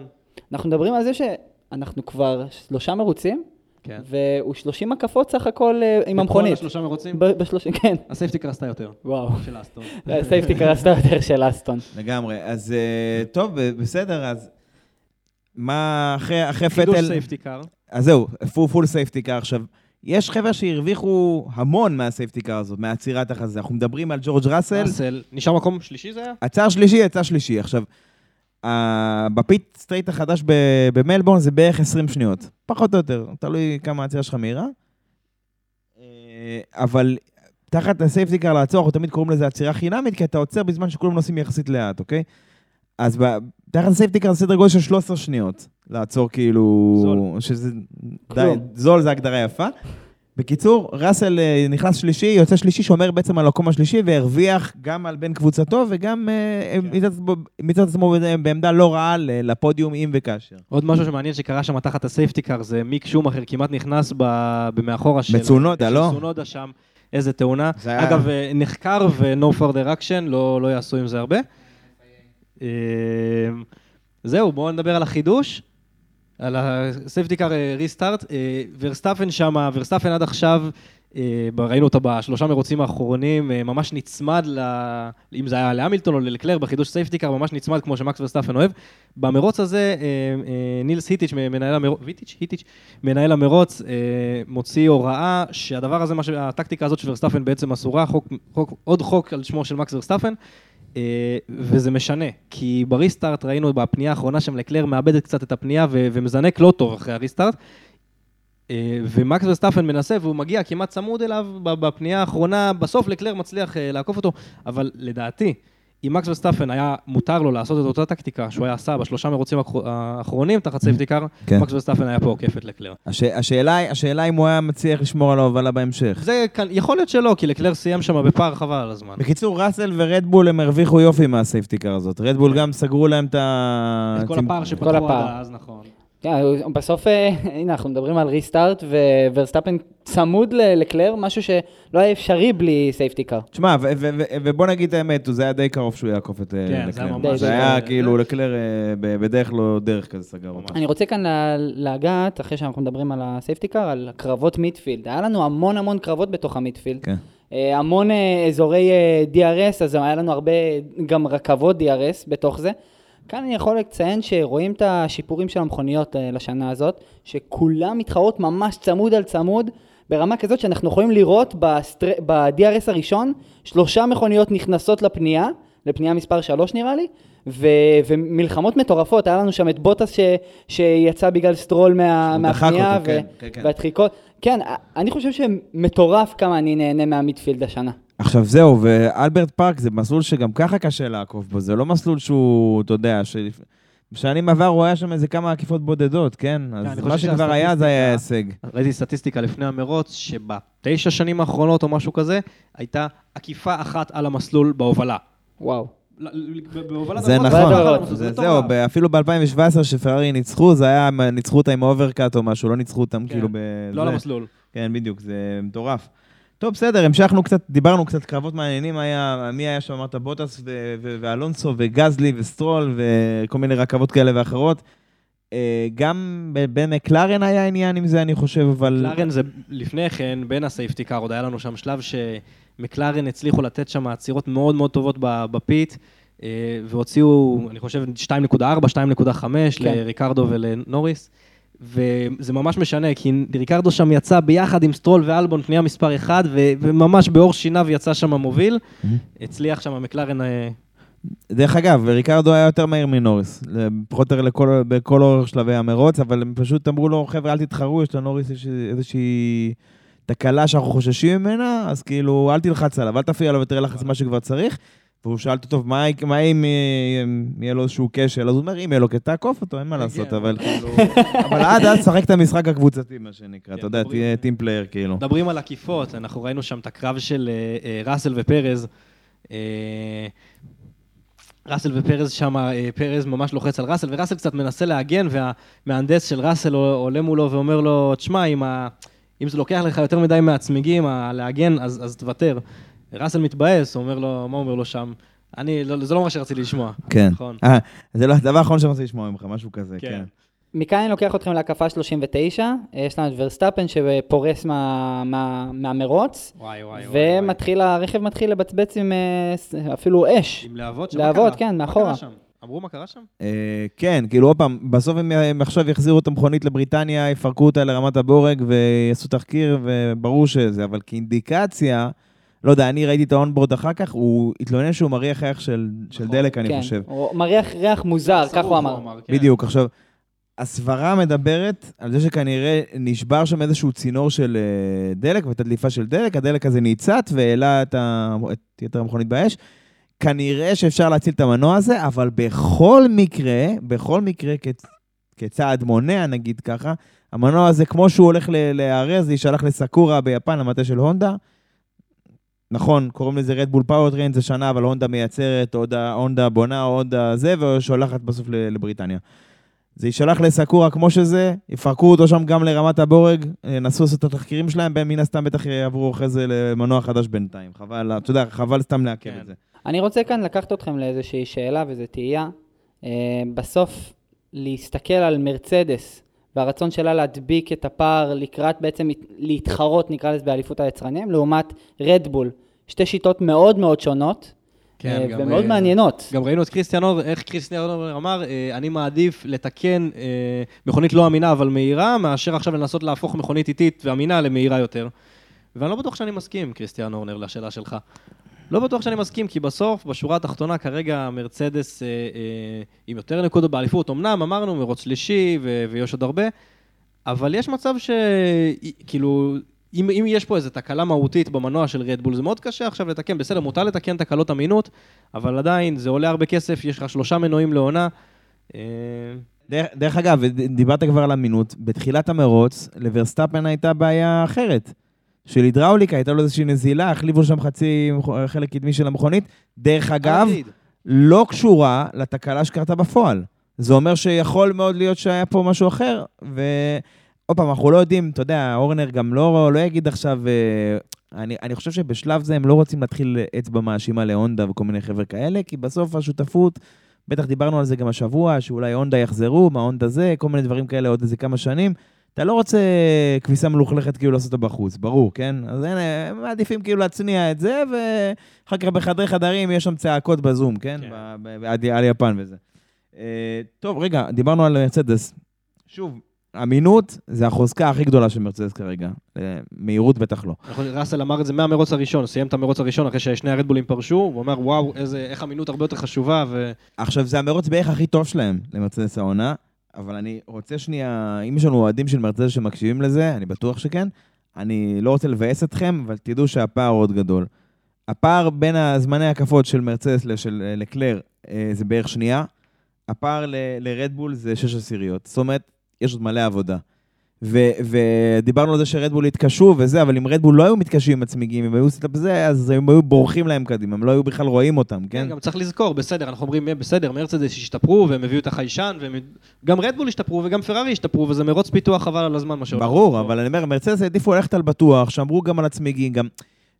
אנחנו מדברים על זה שאנחנו כבר שלושה מרוצים, כן. והוא 30 הקפות סך הכל אה, עם בכל המכונית. השלושה מרוצים? בשלושים, כן. הסייפטי קרסתה יותר. וואו. של אסטון. סייפטי קרסת יותר של אסטון. לגמרי. אז אה, טוב, בסדר, אז מה, אחרי, אחרי חידוש פטל... סייפטי קר. אז זהו, פול, פול סייפטי קאר. עכשיו, יש חבר'ה שהרוויחו המון מהסייפטי קאר הזאת, מהעצירת החזה. אנחנו מדברים על ג'ורג' ראסל, ראסל. נשאר מקום שלישי זה היה? עצר שלישי, יצא שלישי. עכשיו, בפיט סטרייט החדש במלבורן זה בערך 20 שניות, פחות או יותר, תלוי כמה העצירה שלך מהירה. אה, אבל תחת ה safety car לעצור, אנחנו תמיד קוראים לזה עצירה חינמית, כי אתה עוצר בזמן שכולם נוסעים יחסית לאט, אוקיי? אז ב- תחת ה safety car זה סדר גודל של 13 שניות, לעצור כאילו... זול. שזה... די. זול זה הגדרה יפה. בקיצור, ראסל אה, נכנס שלישי, יוצא שלישי, שומר בעצם על המקום השלישי, והרוויח גם על בן קבוצתו, וגם אה, מצד עצמו- מצד עצמו בעמדה לא רעה לפודיום אם וכאשר. עוד משהו שמעניין שקרה שם תחת ה safety car זה מיק שומאכר כמעט נכנס במאחורה של... בצונודה, לא? צונודה שם, איזה תאונה. אגב, אה, נחקר ו-No further action, לא לא יעשו עם זה הרבה. אה, זהו, בואו נדבר על החידוש. על ה safety car restart, ורסטאפן שם, ורסטאפן עד עכשיו, אה, ראינו אותו בשלושה מרוצים האחרונים, אה, ממש נצמד, ל... אם זה היה להמילטון או ללקלר, בחידוש safety car, ממש נצמד כמו שמקס ורסטאפן אוהב. במרוץ הזה, אה, נילס ויטיץ', מנהל המרוץ, ויטיץ'? היטיץ', מנהל המרוץ, מוציא הוראה שהדבר הזה, הטקטיקה הזאת של ורסטאפן בעצם אסורה, חוק, חוק, עוד חוק על שמו של מקס ורסטאפן. אה, וזה משנה, כי ב restart ראינו בפנייה האחרונה שם לקלר מאבדת קצת את הפנייה ו- ומזנק לא טוב אחרי ה restart. אה, ומקס וסטאפן מנסה והוא מגיע כמעט צמוד אליו בפנייה האחרונה, בסוף לקלר מצליח אה, לעקוף אותו, אבל לדעתי, אם מקס וסטאפן היה מותר לו לעשות את אותה טקטיקה שהוא היה עשה בשלושה מרוצים האחר- האחרונים תחת safety car, כן. מקס וסטאפן היה פה עוקף את לקלר. הש... השאלה, השאלה אם הוא היה מצליח לשמור על ההובלה בהמשך. זה יכול להיות שלא, כי לקלר סיים שם בפער חבל על הזמן. בקיצור, ראסל ורדבול הם הרוויחו יופי מה safety car הזאת. רדבול גם סגרו להם את ה... את כל הפער שפתחו. אז, נכון. כן, בסוף, אה, הנה, אנחנו מדברים על restart, וורסטאפן צמוד לקלר, משהו שלא היה אפשרי בלי safety car. תשמע, ובוא נגיד את האמת, זה היה די קרוב שהוא יעקוף את אה, כן, זה היה לקלר. זה כאילו לקלר אה, בדרך לא דרך כזה סגר. אני רוצה כאן לגעת, אחרי שאנחנו מדברים על ה safety car, על קרבות midfield. היה לנו המון המון קרבות בתוך ה midfield. כן. המון אזורי DRS, אז היה לנו הרבה גם רכבות DRS בתוך זה. כאן אני יכול לציין שרואים את השיפורים של המכוניות אה, לשנה הזאת, שכולם מתחרות ממש צמוד על צמוד, ברמה כזאת שאנחנו יכולים לראות בסטר... ב-DRS הראשון, שלושה מכוניות נכנסות לפנייה, לפנייה מספר 3 נראה לי, ו... ומלחמות מטורפות, היה לנו שם את בוטס ש... שיצא בגלל סטרול מה... מהפנייה, אותו, כן, כן, כן. והדחיקות. כן, אני חושב שמטורף כמה אני נהנה מה midfield השנה. עכשיו זהו, ואלברט פארק זה מסלול שגם ככה קשה לעקוף בו, זה לא מסלול שהוא, אתה יודע, ש... בשנים עבר הוא היה שם איזה כמה עקיפות בודדות, כן? אני אז מה שכבר היה זה היה הישג. ראיתי סטטיסטיקה לפני המרוץ, שבתשע שנים האחרונות או משהו כזה, הייתה עקיפה אחת על המסלול בהובלה. וואו. זה נכון. זהו, אפילו ב-2017 שפרארי ניצחו, זה היה, ניצחו אותה עם ה overcut או משהו, לא ניצחו אותם כן, כאילו ב... לא על. המסלול. כן, בדיוק, זה מטורף. טוב, בסדר, המשכנו קצת, דיברנו קצת קרבות מעניינים, היה, מי היה שם, אמרת בוטס ו- ו- ואלונסו וגזלי וסטרול וכל מיני רכבות כאלה ואחרות. אה, גם ב- במקלרן היה עניין עם זה, אני חושב, אבל... מקלרן זה לפני כן, בין ה safety car, עוד היה לנו שם שלב שמקלרן הצליחו לתת שם עצירות מאוד מאוד טובות ב pit, אה, והוציאו, אני חושב, 2.4, 2.5 כן. לריקרדו ולנוריס. וזה ממש משנה, כי ריקרדו שם יצא ביחד עם סטרול ואלבון, פנייה מספר 1, ו- וממש בעור שיניו יצא שם מוביל. הצליח שם מקלרן אה, דרך אגב, ריקרדו היה יותר מהיר מנוריס, פחות או יותר בכל אורך שלבי המרוץ, אבל הם פשוט אמרו לו, חבר'ה, אל תתחרו, יש לנוריס איזושהי תקלה שאנחנו חוששים ממנה, אז כאילו, אל תלחץ עליו, אל תפעיל עליו יותר לחץ ממה שכבר צריך. והוא שאל אותו, טוב, מה, אם אה, יהיה לו איזשהו כשל? אז הוא אומר, אם יהיה לו תעקוף אותו, אין מה לעשות, אבל כאילו... אבל עד אז, שחק את המשחק הקבוצתי, מה שנקרא, אתה יודע, תהיה team player, כאילו. מדברים על עקיפות, אנחנו ראינו שם את הקרב של אה, אה, ראסל ופרז. ראסל ופרז שם, פרז ממש לוחץ על ראסל, וראסל קצת מנסה להגן, והמהנדס של ראסל עולה מולו ואומר לו, תשמע, אם, זה לוקח לך יותר מדי מהצמיגים, להגן, אז תוותר. ראסל מתבאס, הוא אומר לו, מה הוא אומר לו שם? אני, לא, זה לא מה שרציתי לשמוע. כן. נכון. אה, זה לא הדבר האחרון רוצה לשמוע ממך, משהו כזה, כן. כן. מכאן אני לוקח אתכם להקפה 39, יש לנו את ורסטאפן שפורש מה, מה, מהמרוץ, וואי, וואי, ומתחיל, הרכב מתחיל לבצבץ עם אה, אפילו אש. עם להבות שם? להבות, מה? כן, מה מאחורה. קרה שם? אמרו מה קרה שם? אה, כן, כאילו עוד פעם, בסוף הם, הם עכשיו יחזירו את המכונית לבריטניה, יפרקו אותה לרמת הבורג ויעשו תחקיר, וברור שזה, אבל כאינדיקציה, לא יודע, אני ראיתי את האונבורד אחר כך, הוא התלונן שהוא מריח ריח של, של דלק, אני כן, חושב. הוא מריח ריח מוזר, כך הוא אמר. כן. בדיוק, עכשיו, הסברה מדברת על זה שכנראה נשבר שם איזשהו צינור של אה, דלק, והייתה דליפה של דלק, הדלק הזה ניצת והעלה את, ה... את יתר המכונית באש. כנראה שאפשר להציל את המנוע הזה, אבל בכל מקרה, בכל מקרה, כ... כצעד מונע, נגיד ככה, המנוע הזה, כמו שהוא הולך ל- להיארז, יישלח לסאקורה ביפן, למטה של הונדה. נכון, קוראים לזה רדבול פאוורטריינס, זה שנה, אבל הונדה מייצרת, הונדה, הונדה בונה, הונדה זה, ושולחת בסוף לבריטניה. זה יישלח לסאקורה כמו שזה, יפרקו אותו שם גם לרמת הבורג, ינסו לעשות את התחקירים שלהם, מן הסתם בטח יעברו אחרי זה למנוע חדש בינתיים. חבל, אתה יודע, חבל סתם לעכב כן. את זה. אני רוצה כאן לקחת אתכם לאיזושהי שאלה, וזו תהייה. אה, בסוף, להסתכל על מרצדס והרצון שלה להדביק את הפער לקראת בעצם להתחרות, נקרא לזה, באליפות היצרנים, לעומת רדבול. שתי שיטות מאוד מאוד שונות, כן, אה, גם, ומאוד אה, מעניינות. גם ראינו את קריסטיאן אורנר, איך קריסטיאן אורנר אמר, אה, אני מעדיף לתקן מכונית לא אמינה אבל מהירה, מאשר עכשיו לנסות להפוך מכונית איטית ואמינה למהירה יותר. ואני לא בטוח שאני מסכים, כריסטיאן הורנר, לשאלה שלך. לא בטוח שאני מסכים, כי בסוף, בשורה התחתונה, כרגע מרצדס אה, אה, עם יותר נקודות באליפות. אמנם אמרנו מרוץ שלישי ו- ויש עוד הרבה, אבל יש מצב ש... כאילו, אם, אם יש פה איזו תקלה מהותית במנוע של רדבול, זה מאוד קשה עכשיו לתקן. בסדר, מותר לתקן תקלות אמינות, אבל עדיין, זה עולה הרבה כסף, יש לך שלושה מנועים לעונה. אה, דרך, דרך אגב, דיברת כבר על אמינות, בתחילת המרוץ, לוורסטאפן הייתה בעיה אחרת. של הידראוליקה, הייתה לו איזושהי נזילה, החליפו שם חצי, חלק קדמי של המכונית. דרך אגב. לא קשורה לתקלה שקרתה בפועל. זה אומר שיכול מאוד להיות שהיה פה משהו אחר, ועוד פעם, אנחנו לא יודעים, אתה יודע, אורנר גם לא, לא יגיד עכשיו... אה, אני, אני חושב שבשלב זה הם לא רוצים להתחיל אצבע מאשימה להונדה וכל מיני חבר'ה כאלה, כי בסוף השותפות, בטח דיברנו על זה גם השבוע, שאולי הונדה יחזרו, מה הונדה זה, כל מיני דברים כאלה עוד איזה כמה שנים. אתה לא רוצה כביסה מלוכלכת כאילו לעשות אותה בחוץ, ברור, כן? אז הנה, הם מעדיפים כאילו להצניע את זה, ואחר כך בחדרי חדרים יש שם צעקות בזום, כן? כן. ב- על יפן וזה. אה, טוב, רגע, דיברנו על מרצדס. שוב, אמינות זה החוזקה הכי גדולה של מרצדס כרגע. אה, מהירות בטח לא. נכון, ראסל אמר את זה מהמרוץ הראשון, סיים את המרוץ הראשון אחרי ששני הרדבולים פרשו, הוא אומר, וואו, איזה, איך אמינות הרבה יותר חשובה, ו... עכשיו, זה המרוץ בערך הכי טוב שלהם למרצדס העונה, אבל אני רוצה שנייה, אם יש לנו אוהדים של מרצדס שמקשיבים לזה, אני בטוח שכן, אני לא רוצה לבאס אתכם, אבל תדעו שהפער עוד גדול. הפער בין הזמני הקפות של מרצדס לשל אה, לקלר אה, זה בערך שנייה, הפער לרדבול זה שש עשיריות. זאת אומרת, יש עוד מלא עבודה. ו- ודיברנו על זה שרדבול התקשו וזה, אבל אם רדבול לא היו מתקשים עם הצמיגים, אם היו עושים את זה, אז הם היו בורחים להם קדימה, הם לא היו בכלל רואים אותם, כן? כן, גם צריך לזכור, בסדר, אנחנו אומרים, "אה, בסדר, מרצדס השתפרו, והם הביאו את החיישן, וגם רדבול השתפרו, וגם פרארי השתפרו, וזה מרוץ פיתוח חבל על הזמן, מה שהולך. ברור, אבל אני אומר, מרצדס העדיפו ללכת על בטוח, שמרו גם על הצמיגים, גם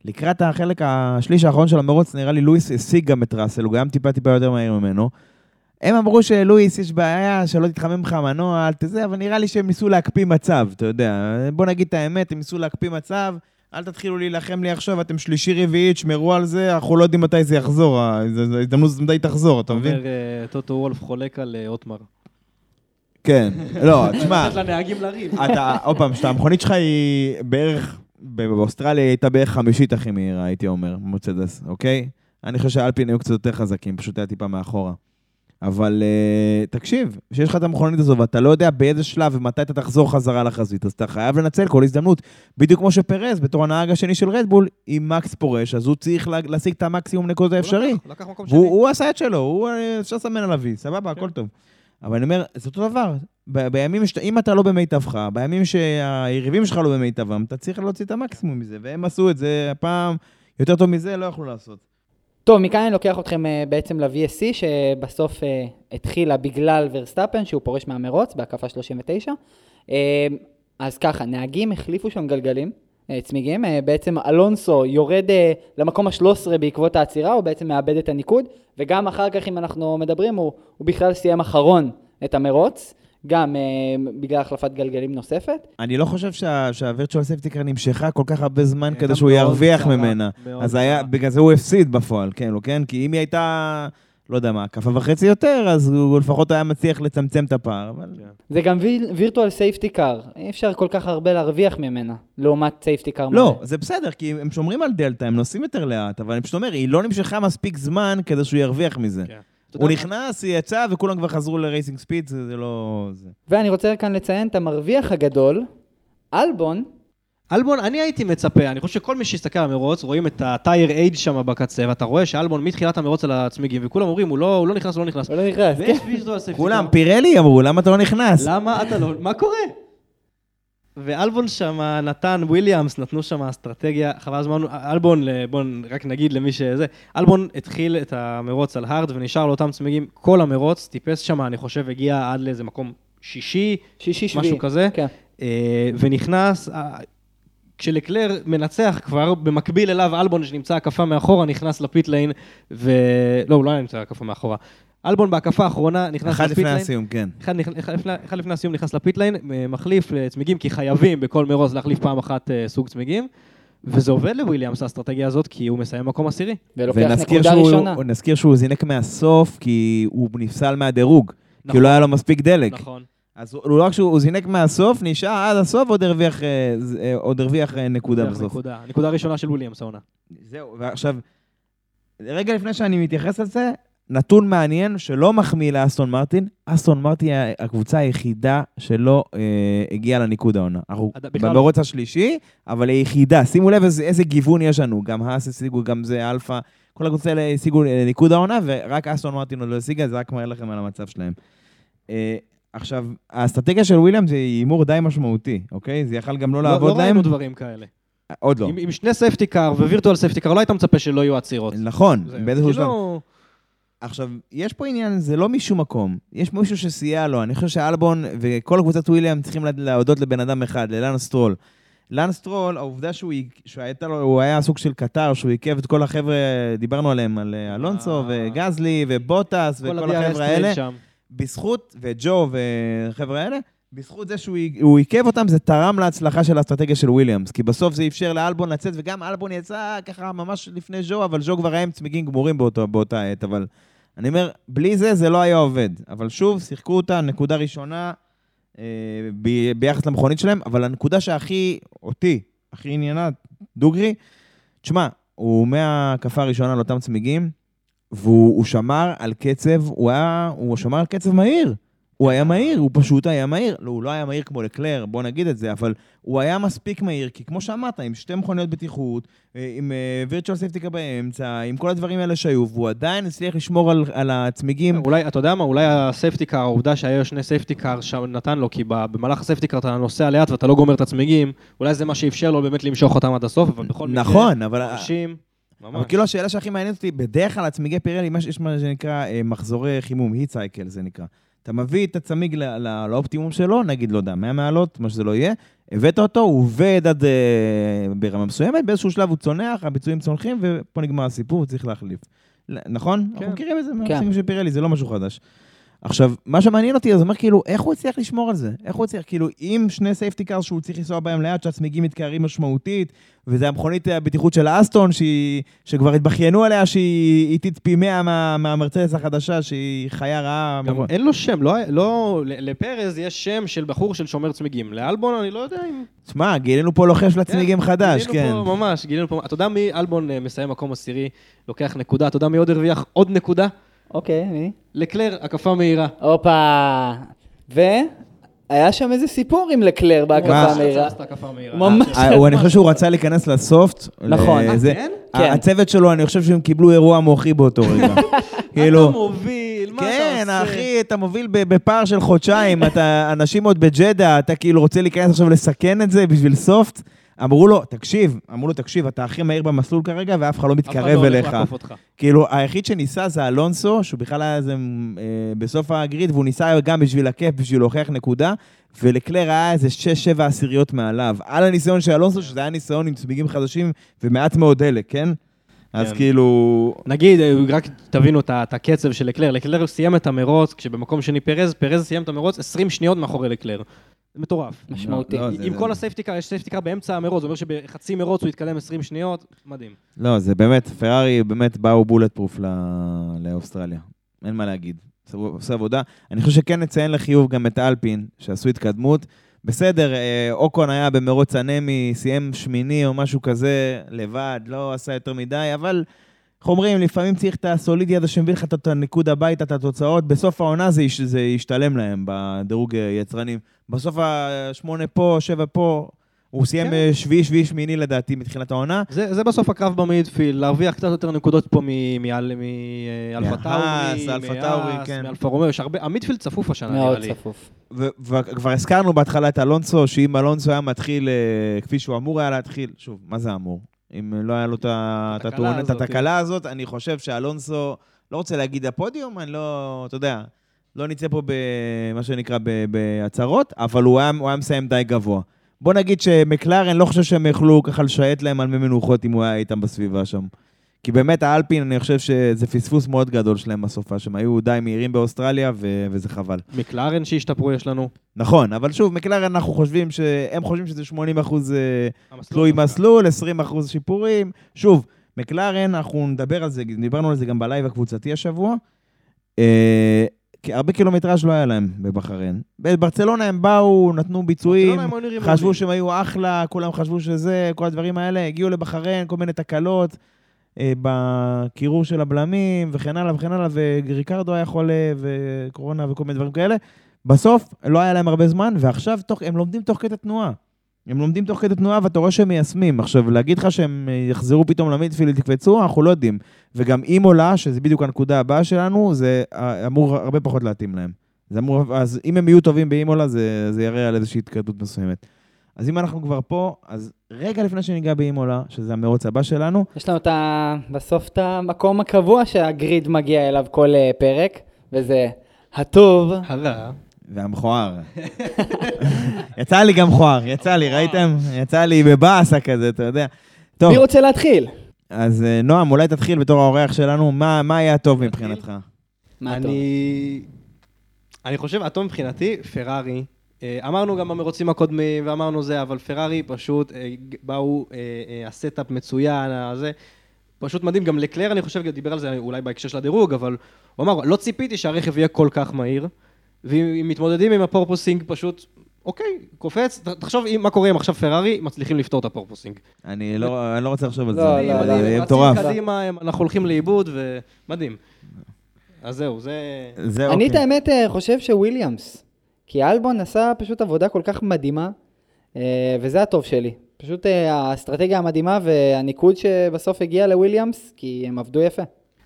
לקראת החלק השליש האחרון של המרוץ, נראה לי לואיס השיג גם את ראסל, הוא גם טיפה טיפה יותר מהיר ממנו. הם אמרו שלואיס, יש בעיה, שלא תתחמם לך המנוע, אל תזה, אבל נראה לי שהם ניסו להקפיא מצב, אתה יודע. בוא נגיד את האמת, הם ניסו להקפיא מצב, אל תתחילו להילחם לי עכשיו, אתם שלישי רביעי, תשמרו על זה, אנחנו לא יודעים מתי זה יחזור, ההזדמנות הזאת מתי תחזור, אתה מבין? אומר, אה, טוטו וולף חולק על אה, אוטמר. כן. לא, תשמע, לתת לנהגים לריב. אתה, עוד פעם, שאתה, המכונית שלך היא בערך, באוסטרליה היא הייתה בערך חמישית הכי מהירה, הייתי אומר, מרצדס, אוקיי? אני חושב שהאלפין היו קצת יותר חזקים, פשוט היה טיפה מאחורה. אבל uh, תקשיב, כשיש לך את המכונית הזו ואתה לא יודע באיזה שלב ומתי אתה תחזור חזרה לחזית, אז אתה חייב לנצל כל הזדמנות. בדיוק כמו שפרז, בתור הנהג השני של רדבול, אם מקס פורש, אז הוא צריך לה- להשיג את המקסימום נקודות האפשרי. הוא לקח- לקח. והוא הוא עשה את שלו, הוא, אה, אפשר לסמן עליו וי, סבבה, הכל טוב. אבל אני אומר, זה אותו דבר. ב- בימים, שאתה- אם אתה לא במיטבך, בימים שהיריבים שלך לא במיטבם, אתה צריך להוציא את המקסימום מזה, והם עשו את זה הפעם, יותר טוב מזה לא יכלו לעשות. טוב, מכאן אני לוקח אתכם אה, בעצם ל-VSC, שבסוף אה, התחילה בגלל ורסטאפן, שהוא פורש מהמרוץ בהקפה 39. אה, אז ככה, נהגים החליפו שם גלגלים, צמיגים, בעצם אלונסו יורד למקום ה-13 בעקבות העצירה, הוא בעצם מאבד את הניקוד, וגם אחר כך, אם אנחנו מדברים, הוא, הוא בכלל סיים אחרון את המרוץ, גם אה, בגלל החלפת גלגלים נוספת. אני לא חושב שה- שה virtual safety car נמשכה כל כך הרבה זמן כדי הייתה שהוא ירוויח ממנה. אז היה. בגלל זה הוא הפסיד בפועל, כן, לא כן? כי אם היא הייתה לא יודע מה, הקפה וחצי יותר, אז הוא לפחות היה מצליח לצמצם את הפער, אבל... זה גם virtual safety car, אי אפשר כל כך הרבה להרוויח ממנה, לעומת safety car. לא, זה בסדר, כי הם שומרים על דלתא, הם נוסעים יותר לאט, אבל אני פשוט אומר, היא לא נמשכה מספיק זמן כדי שהוא ירוויח מזה. כן. הוא נכנס, היא יצאה, וכולם כבר חזרו ל racing speed, זה זה לא... זה. ואני רוצה כאן לציין את המרוויח הגדול, אלבון, אלבון, אני הייתי מצפה, אני חושב שכל מי שיסתכל על המרוץ, רואים את ה tyre age שם בקצה, ואתה רואה שאלבון מתחילת המרוץ על הצמיגים, וכולם אומרים, הוא לא, הוא לא נכנס, הוא לא נכנס. הוא לא נכנס, כן. כולם. פירלי אמרו, למה אתה לא נכנס? למה אתה לא... מה קורה? ואלבון שם נתן, וויליאמס נתנו שם אסטרטגיה, חבל הזמן, אלבון, בואו רק נגיד למי שזה, אלבון התחיל את המרוץ על hard ונשאר לאותם צמיגים כל המרוץ, טיפס שם, אני חושב, הגיע עד לאיזה מקום שישי, שישי שביעי. משהו כזה, כן. אה, ונכנס, אה, כשלקלר מנצח כבר, במקביל אליו אלבון שנמצא הקפה מאחורה, נכנס ל pit lane, ו... לא, הוא לא היה נמצא הקפה מאחורה. אלבון בהקפה האחרונה נכנס אחד ל pit לפני. הסיום, כן. אחד, אחד, לפני, אחד לפני הסיום נכנס ל pit lane, אה, מחליף אה, צמיגים, כי חייבים בכל מרוץ להחליף פעם אחת אה, סוג צמיגים. וזה עובד לוויליאמס האסטרטגיה הזאת, כי הוא מסיים מקום עשירי. ולוקח ונזכיר נקודה שהוא, ראשונה. נזכיר שהוא זינק מהסוף, כי הוא נפסל מהדירוג. כי נכון. לא היה לו מספיק דלק. נכון. אז הוא לא רק שהוא הוא זינק מהסוף, נשאר עד הסוף, עוד הרוויח, עוד הרוויח אה, נקודה בסוף. נקודה. הנקודה הראשונה של וויליאמס העונה. זהו, ועכשיו, רגע לפני שאני מתייחס לזה, נתון מעניין שלא מחמיא לאסטון מרטין, אסטון מרטין היא הקבוצה היחידה שלא אה, הגיעה לניקוד העונה. אנחנו בכלל לא. במרוץ השלישי, אבל היא היחידה. שימו לב איזה, איזה גיוון יש לנו, גם האס השיגו, גם זה אלפא, כל הקבוצה האלה השיגו אה, ניקוד העונה, ורק אסטון מרטין עוד לא השיגה, זה רק מראה לכם על המצב שלהם. אה, עכשיו, האסטרטגיה של וויליאמס זה הימור די משמעותי, אוקיי? זה יכל גם לא לא, לעבוד לא להם. ראינו דברים כאלה. עוד לא. עם, עם שני safety car ו virtual safety car, לא היית מצפה שלא יהיו עצירות. נכון, זה- באיזשהו שלב. עכשיו, יש פה עניין, זה לא משום מקום. יש מישהו שסייע לו. אני חושב שאלבון וכל קבוצת וויליאמס צריכים להודות לבן אדם אחד, ללאנס סטרול. לאנס סטרול, העובדה שהוא, שהייתה לו, הוא היה סוג של קטר, שהוא עיכב את כל החבר'ה, דיברנו עליהם, על אה, אלונסו אה. וגזלי ובוטס כל וכל החבר'ה האלה. שם. בזכות, וג'ו והחבר'ה האלה, בזכות זה שהוא הוא עיכב אותם, זה תרם להצלחה של האסטרטגיה של וויליאמס. כי בסוף זה אפשר לאלבון לצאת, וגם אלבון יצא ככה ממש לפני ג'ו, אבל ג'ו כבר היה עם צמיגים גמורים באותו, באותה עת. אבל אני אומר, בלי זה, זה לא היה עובד. אבל שוב, שיחקו אותה, נקודה ראשונה אה, ב, ביחס למכונית שלהם, אבל הנקודה שהכי, אותי, הכי עניינה, דוגרי, תשמע, הוא מההקפה הראשונה על אותם צמיגים, והוא הוא שמר על קצב, הוא, היה, הוא שמר על קצב מהיר. הוא היה מהיר, הוא פשוט היה מהיר. לא, הוא לא היה מהיר כמו לקלר, בוא נגיד את זה, אבל הוא היה מספיק מהיר, כי כמו שאמרת, עם שתי מכוניות בטיחות, אה, עם virtual safety car באמצע, עם כל הדברים האלה שהיו, והוא עדיין הצליח לשמור על, על הצמיגים. אולי, אתה יודע מה, אולי ה safety car, העובדה שהיו שני safety car שם נתן לו, כי במהלך ה safety car אתה נוסע לאט ואתה לא גומר את הצמיגים, אולי זה מה שאפשר לו באמת למשוך אותם עד הסוף, אבל בכל מקרה, נכון, אבל... אנשים, אבל ממש. כאילו השאלה שהכי מעניינת אותי, בדרך כלל הצמיגי פירלי, יש מה שנקרא אה, מחזורי חימום, heat cycle זה נקרא. אתה מביא את הצמיג ל- ל- לאופטימום שלו, נגיד, לא יודע, 100 מעלות, מה שזה לא יהיה, הבאת אותו, הוא עובד עד אה, ברמה מסוימת, באיזשהו שלב הוא צונח, הביצועים צונחים, ופה נגמר הסיפור, צריך להחליף. נכון? כן. אנחנו מכירים את זה כן. מהצמיגים של פירלי, זה לא משהו חדש. עכשיו, מה שמעניין אותי, אז אומר כאילו, איך הוא הצליח לשמור על זה? איך הוא הצליח, כאילו, עם שני safety cars שהוא צריך לנסוע בהם לאט, שהצמיגים מתקררים משמעותית, וזה המכונית הבטיחות של האסטון, שהיא, שכבר התבכיינו עליה שהיא איטית פי 100 מה, מהמרצדס החדשה, שהיא חיה רעה. גם אין לו שם, לא, לא, לפרז יש שם של בחור של שומר צמיגים. לאלבון אני לא יודע אם... תשמע, גילינו פה לוחש לצמיגים חדש, גילינו כן. פה, ממש, גילינו פה, אתה יודע מי אלבון אה, מסיים מקום עשירי, לוקח נקודה, אתה יודע מי עוד הרוויח עוד נקודה? אוקיי, מי? לקלר, הקפה מהירה. הופה. והיה שם איזה סיפור עם לקלר בהקפה מה? המהירה. עשתה הקפה מהירה. ממש. אה, הוא- אני חושב שהוא רצה להיכנס ל soft. נכון. אה, כן? כן. הצוות שלו, אני חושב שהם קיבלו אירוע מוחי באותו רגע. כאילו... אתה מוביל, מה אתה כן, עושה? אחי, אתה מוביל בפער של חודשיים, אנשים עוד בג'דה, אתה כאילו רוצה להיכנס עכשיו לסכן את זה בשביל soft? אמרו לו, תקשיב, אמרו לו, תקשיב, אתה הכי מהיר במסלול כרגע, ואף אחד לא אף אחד מתקרב לא הולך אליך. לעקוף אותך. כאילו, היחיד שניסה זה אלונסו, שהוא בכלל היה איזה אה, בסוף ה grid, והוא ניסה גם בשביל הכיף, בשביל להוכיח נקודה, ולקלר היה איזה 6-7 עשיריות מעליו. על הניסיון של אלונסו, שזה היה ניסיון עם צמיגים חדשים ומעט מאוד דלק, כן? אז כן. כאילו... נגיד, אה, רק תבינו את הקצב של לקלר. לקלר סיים את המרוץ, כשבמקום שני פרז, פרז סיים את המרוץ 20 שניות מאחורי לקלר. זה מטורף. משמעותי. לא, זה- עם כל ה safety car, יש safety car באמצע המרוץ, זה אומר שבחצי מרוץ הוא יתקדם 20 שניות, מדהים. לא, זה באמת, פרארי באמת באו bulletproof ל- לאוסטרליה. אין מה להגיד. עשו עבודה. אני חושב שכן נציין לחיוב גם את אלפין, שעשו התקדמות. בסדר, אה, אוקון היה במרוץ הנמי, סיים שמיני או משהו כזה, לבד, לא עשה יותר מדי, אבל איך אומרים, לפעמים צריך את הסולידי הזה שמביא לך את הניקוד הביתה, את התוצאות. בסוף העונה זה, יש- זה ישתלם להם בדירוג יצרנים. בסוף השמונה פה, שבע פה, הוא סיים כן. שביעי, שביעי, שמיני לדעתי מתחילת העונה. זה, זה בסוף הקרב במידפילד, להרוויח קצת יותר נקודות פה מאלפה טאורי, אלפה טאורי, כן. מאלפה רומאו, יש הרבה, ה midfield צפוף השנה נראה מאוד לי. צפוף. ו- וכבר הזכרנו בהתחלה את אלונסו, שאם אלונסו היה מתחיל אה, כפי שהוא אמור היה להתחיל, שוב, מה זה אמור? אם לא היה לו את התקלה הזאת, התקלה הזאת, אני חושב שאלונסו, לא רוצה להגיד הפודיום, אני לא, אתה יודע, לא נצא פה במה שנקרא בהצהרות, אבל הוא היה, הוא היה מסיים די גבוה. בוא נגיד שמקלרן, לא חושב שהם יכלו ככה לשייט להם על מי מנוחות אם הוא היה איתם בסביבה שם. כי באמת האלפין, אני חושב שזה פספוס מאוד גדול שלהם בסופה, שהם היו די מהירים באוסטרליה, ו- וזה חבל. מקלרן שהשתפרו יש לנו. נכון, אבל שוב, מקלרן אנחנו חושבים ש... הם חושבים שזה 80 אחוז המסלול תלוי. מסלול, 20 אחוז שיפורים. שוב, מקלרן, אנחנו נדבר על זה, דיברנו על זה גם בלייב הקבוצתי השבוע. אה, כי הרבה קילומטראז' לא היה להם בבחריין. בברצלונה הם באו, נתנו ביצועים, חשבו. שהם היו אחלה, כולם חשבו שזה, כל הדברים האלה, הגיעו לבחריין, כל מיני תקלות אה, בקירור של הבלמים וכן הלאה וכן הלאה, וריקרדו היה חולה וקורונה וכל מיני דברים כאלה. בסוף לא היה להם הרבה זמן, ועכשיו תוך, הם לומדים תוך כדי תנועה. הם לומדים תוך כדי תנועה ואתה רואה שהם מיישמים. עכשיו, להגיד לך שהם אה, יחזרו פתאום למידפילד, יקפצו, אנחנו לא יודעים. וגם אימולה, שזה בדיוק הנקודה הבאה שלנו, זה אה, אמור הרבה פחות להתאים להם. אמור, אז אם הם יהיו טובים באימולה, זה, זה יראה על איזושהי התקדמות מסוימת. אז אם אנחנו כבר פה, אז רגע לפני שניגע באימולה, שזה המרוץ הבא שלנו, יש לנו את ה... בסוף את המקום הקבוע שהגריד מגיע אליו כל אה, פרק, וזה הטוב. הרע. והמכוער. יצא לי גם מכוער, יצא לי, ראיתם? יצא לי בבאסה כזה, אתה יודע. טוב, מי רוצה להתחיל? אז אה, נועם, אולי תתחיל בתור האורח שלנו, מה מה היה טוב מבחינתך? מה טוב? אני... אני חושב, הטוב מבחינתי, פרארי. אה, אמרנו גם במרוצים הקודמים, ואמרנו זה, אבל פרארי פשוט אה, באו, אה, ה setup מצוין, הזה. פשוט מדהים, גם לקלר, אני חושב, דיבר על זה אולי בהקשר של הדירוג, אבל הוא אמר, לא ציפיתי שהרכב יהיה כל כך מהיר, ואם מתמודדים עם ה porpoising, פשוט, אוקיי, קופץ, תחשוב אם- מה קורה אם עכשיו פרארי מצליחים לפתור את ה porpoising. אני לא אני לא רוצה לחשוב על לא, זה, זה לא. יהיה רצים מטורף. קדימה, הם- אנחנו הולכים לאיבוד, ומדהים. אז זהו, זה... זה אני את אוקיי. האמת חושב שוויליאמס. כי אלבון עשה פשוט עבודה כל כך מדהימה, אה, וזה הטוב שלי. פשוט אה, האסטרטגיה המדהימה והניקוד שבסוף הגיע לוויליאמס, כי הם עבדו יפה.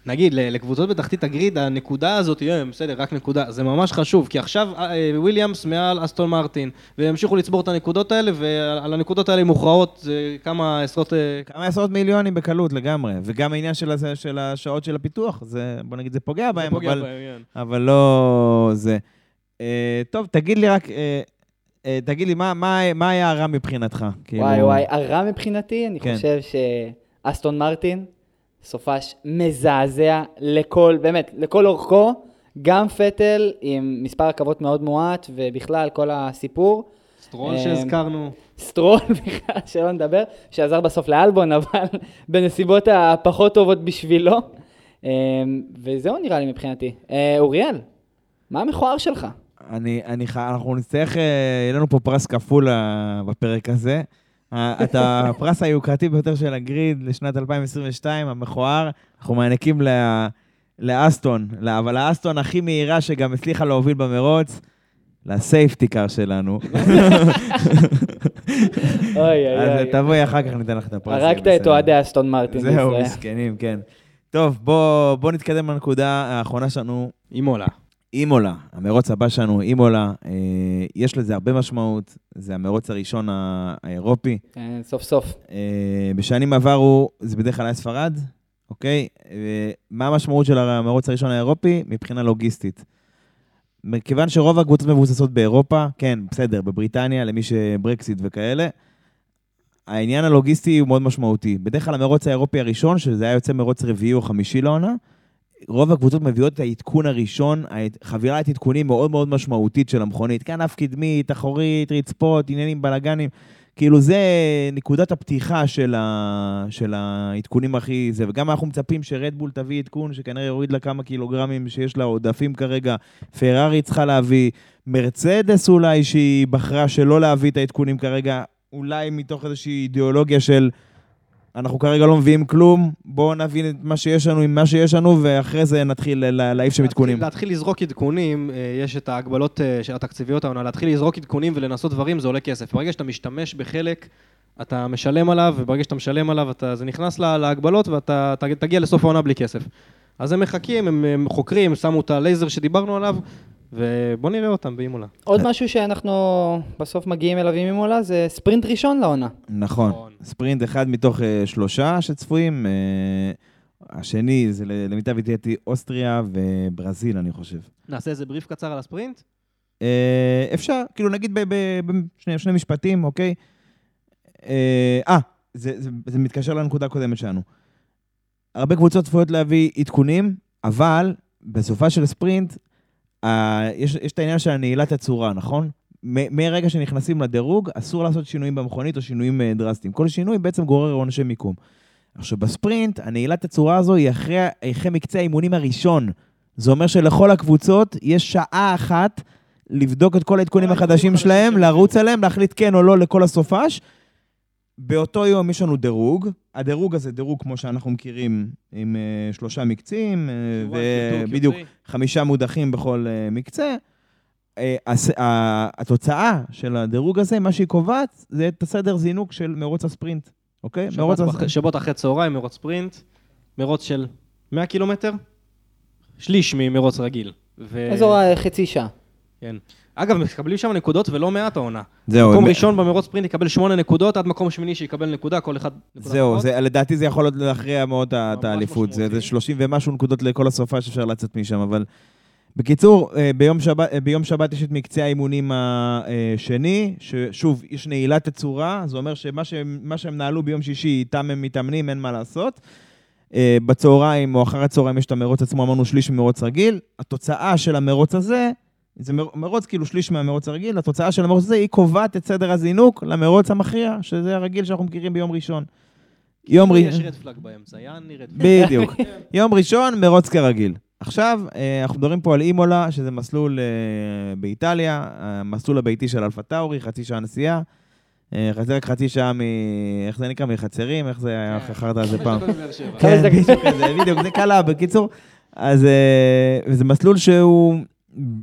נגיד, לקבוצות בתחתית הגריד, הנקודה הזאת, יהיה, בסדר, רק נקודה, זה ממש חשוב, כי עכשיו אה, וויליאמס מעל אסטון מרטין, והם ימשיכו לצבור את הנקודות האלה, ועל הנקודות האלה מוכרעות זה כמה עשרות... אה, כמה עשרות מיליונים בקלות לגמרי, וגם העניין של הזה- של השעות של הפיתוח, זה, בוא נגיד, זה פוגע בהם, פוגע אבל... בהם, כן. אבל לא זה. אה, טוב, תגיד לי רק, אה, אה, תגיד לי, מה, מה, מה היה הרע מבחינתך? כאילו- וואי וואי, הרע מבחינתי, אני כן. חושב שאסטון מרטין, סופש מזעזע לכל, באמת, לכל אורכו, גם פטל עם מספר הקפות מאוד מועט, ובכלל כל הסיפור. סטרול שהזכרנו. סטרול בכלל, שלא נדבר, שעזר בסוף לאלבון, אבל בנסיבות הפחות טובות בשבילו. וזהו נראה לי מבחינתי. אוריאל, מה המכוער שלך? אני, אני, ח- אנחנו נצטרך, אה, יהיה לנו פה פרס כפול אה, בפרק הזה. אה, את הפרס היוקרתי ביותר של הגריד לשנת 2022, המכוער, אנחנו מעניקים ל- לאסטון, אבל האסטון הכי מהירה שגם הצליחה להוביל במרוץ, לסייפטיקר שלנו. אוי אוי אז אוי. תבואי אחר כך ניתן לך את הפרס. הרגת את. אוהדי אסטון מרטין זהו. מסכנים, כן. טוב, בוא, בוא נתקדם לנקודה האחרונה שלנו, אימולה. אימולה, המרוץ הבא שלנו, אימולה, אה, יש לזה הרבה משמעות, זה המרוץ הראשון האירופי. כן, סוף סוף. אה, בשנים עברו זה בדרך כלל היה ספרד, אוקיי? אה, מה המשמעות של המרוץ הראשון האירופי? מבחינה לוגיסטית. מכיוון שרוב הקבוצות מבוססות באירופה, כן, בסדר, בבריטניה, למי שברקסיט וכאלה, העניין הלוגיסטי הוא מאוד משמעותי. בדרך כלל המרוץ האירופי הראשון, שזה היה יוצא מרוץ רביעי או חמישי לעונה, רוב הקבוצות מביאות את העדכון הראשון, חבירת עדכונים מאוד מאוד משמעותית של המכונית. כנף קדמית, אחורית, רצפות, עניינים, בלאגנים. כאילו זה נקודת הפתיחה של, ה... של העדכונים הכי זה, וגם אנחנו מצפים שרדבול תביא עדכון שכנראה יוריד לה כמה קילוגרמים שיש לה עודפים כרגע, פרארי צריכה להביא, מרצדס אולי שהיא בחרה שלא להביא את העדכונים כרגע, אולי מתוך איזושהי אידיאולוגיה של אנחנו כרגע לא מביאים כלום, בואו נבין את מה שיש לנו עם מה שיש לנו, ואחרי זה נתחיל להעיף שם עדכונים. להתחיל לזרוק עדכונים, אה, יש את ההגבלות אה, של התקציביות העונה, להתחיל לזרוק עדכונים ולנסות דברים זה עולה כסף. ברגע שאתה משתמש בחלק, אתה משלם עליו, וברגע שאתה משלם עליו, אתה, זה נכנס לה- להגבלות ואתה תגיע לסוף העונה בלי כסף. אז הם מחכים, הם, הם חוקרים, שמו את הלייזר שדיברנו עליו, ובוא נראה אותם באימולה. עוד משהו שאנחנו בסוף מגיעים אליו עם אימולה זה ספרינט ראשון לעונה. נכון. נכון. ספרינט אחד מתוך אה, שלושה שצפויים. אה, השני זה למיטב ידיעתי אוסטריה וברזיל, אני חושב. נעשה איזה בריף קצר על הספרינט? אה, אפשר, כאילו נגיד בשני שני משפטים, אוקיי? אה, אה, זה, זה, זה מתקשר לנקודה הקודמת שלנו. הרבה קבוצות צפויות להביא עדכונים, אבל בסופה של ספרינט, אה, יש, יש את העניין של הנעילת הצורה, נכון? מרגע שנכנסים לדירוג, אסור לעשות שינויים במכונית או שינויים אה, דרסטיים. כל שינוי בעצם גורר עונשי מיקום. עכשיו, בספרינט, הנעילת הצורה הזו היא אחרי, אחרי מקצה האימונים הראשון. זה אומר שלכל הקבוצות יש שעה אחת לבדוק את כל העדכונים החדשים שלהם, לרוץ עליהם, להחליט כן או לא לכל הסופש. באותו יום יש לנו דירוג. הדירוג הזה דירוג כמו שאנחנו מכירים, עם uh, שלושה מקצים, uh, ובדיוק חמישה מודחים בכל uh, מקצה. Uh, הס, uh, התוצאה של הדירוג הזה, מה שהיא קובעת, זה את הסדר זינוק של מרוץ הספרינט, אוקיי? מרוץ שבת, הספרינט. בח... שבת אחרי צהריים, מרוץ ספרינט, מרוץ של 100 קילומטר, שליש ממרוץ רגיל. ו... אזור החצי שעה. כן. אגב, מקבלים שם נקודות ולא מעט העונה. זהו, מקום ראשון במרוץ ספרינט יקבל שמונה נקודות, עד מקום שמיני שיקבל נקודה, כל אחד נקודה זהו. זה, לדעתי זה יכול להיות להכריע מאוד את האליפות. זה. 30 ומשהו נקודות לכל הסופה שאפשר לצאת משם, אבל... בקיצור, אה, ביום שבת, אה, ביום שבת יש את מקצה האימונים השני, ששוב, יש נעילת תצורה, זה אומר שמה שהם, שהם נעלו ביום שישי, איתם הם מתאמנים, אין מה לעשות. אה, בצהריים או אחר הצהריים יש את המרוץ עצמו, אמרנו שליש ממרוץ רגיל. התוצאה של המרוץ הזה, זה מר- מרוץ כאילו שליש מהמרוץ הרגיל, התוצאה של המרוץ הזה היא קובעת את סדר הזינוק למרוץ המכריע, שזה הרגיל שאנחנו מכירים ביום ראשון. יום יש ראשון, רד פלאג באמצע, יעני רד פלאג. בדיוק. יום ראשון, מרוץ כרגיל. עכשיו, אה, אנחנו מדברים פה על אימולה, שזה מסלול אה, באיטליה, המסלול הביתי של אלפה טאורי, חצי שעה נסיעה. אה, חצי- רק חצי שעה מ... איך זה נקרא? מחצרים? איך זה היה חרטא הזה פעם? חמש דקות מבאר שבע. כן. בדיוק זה קלה, בקיצור. אז אה, זה מסלול שהוא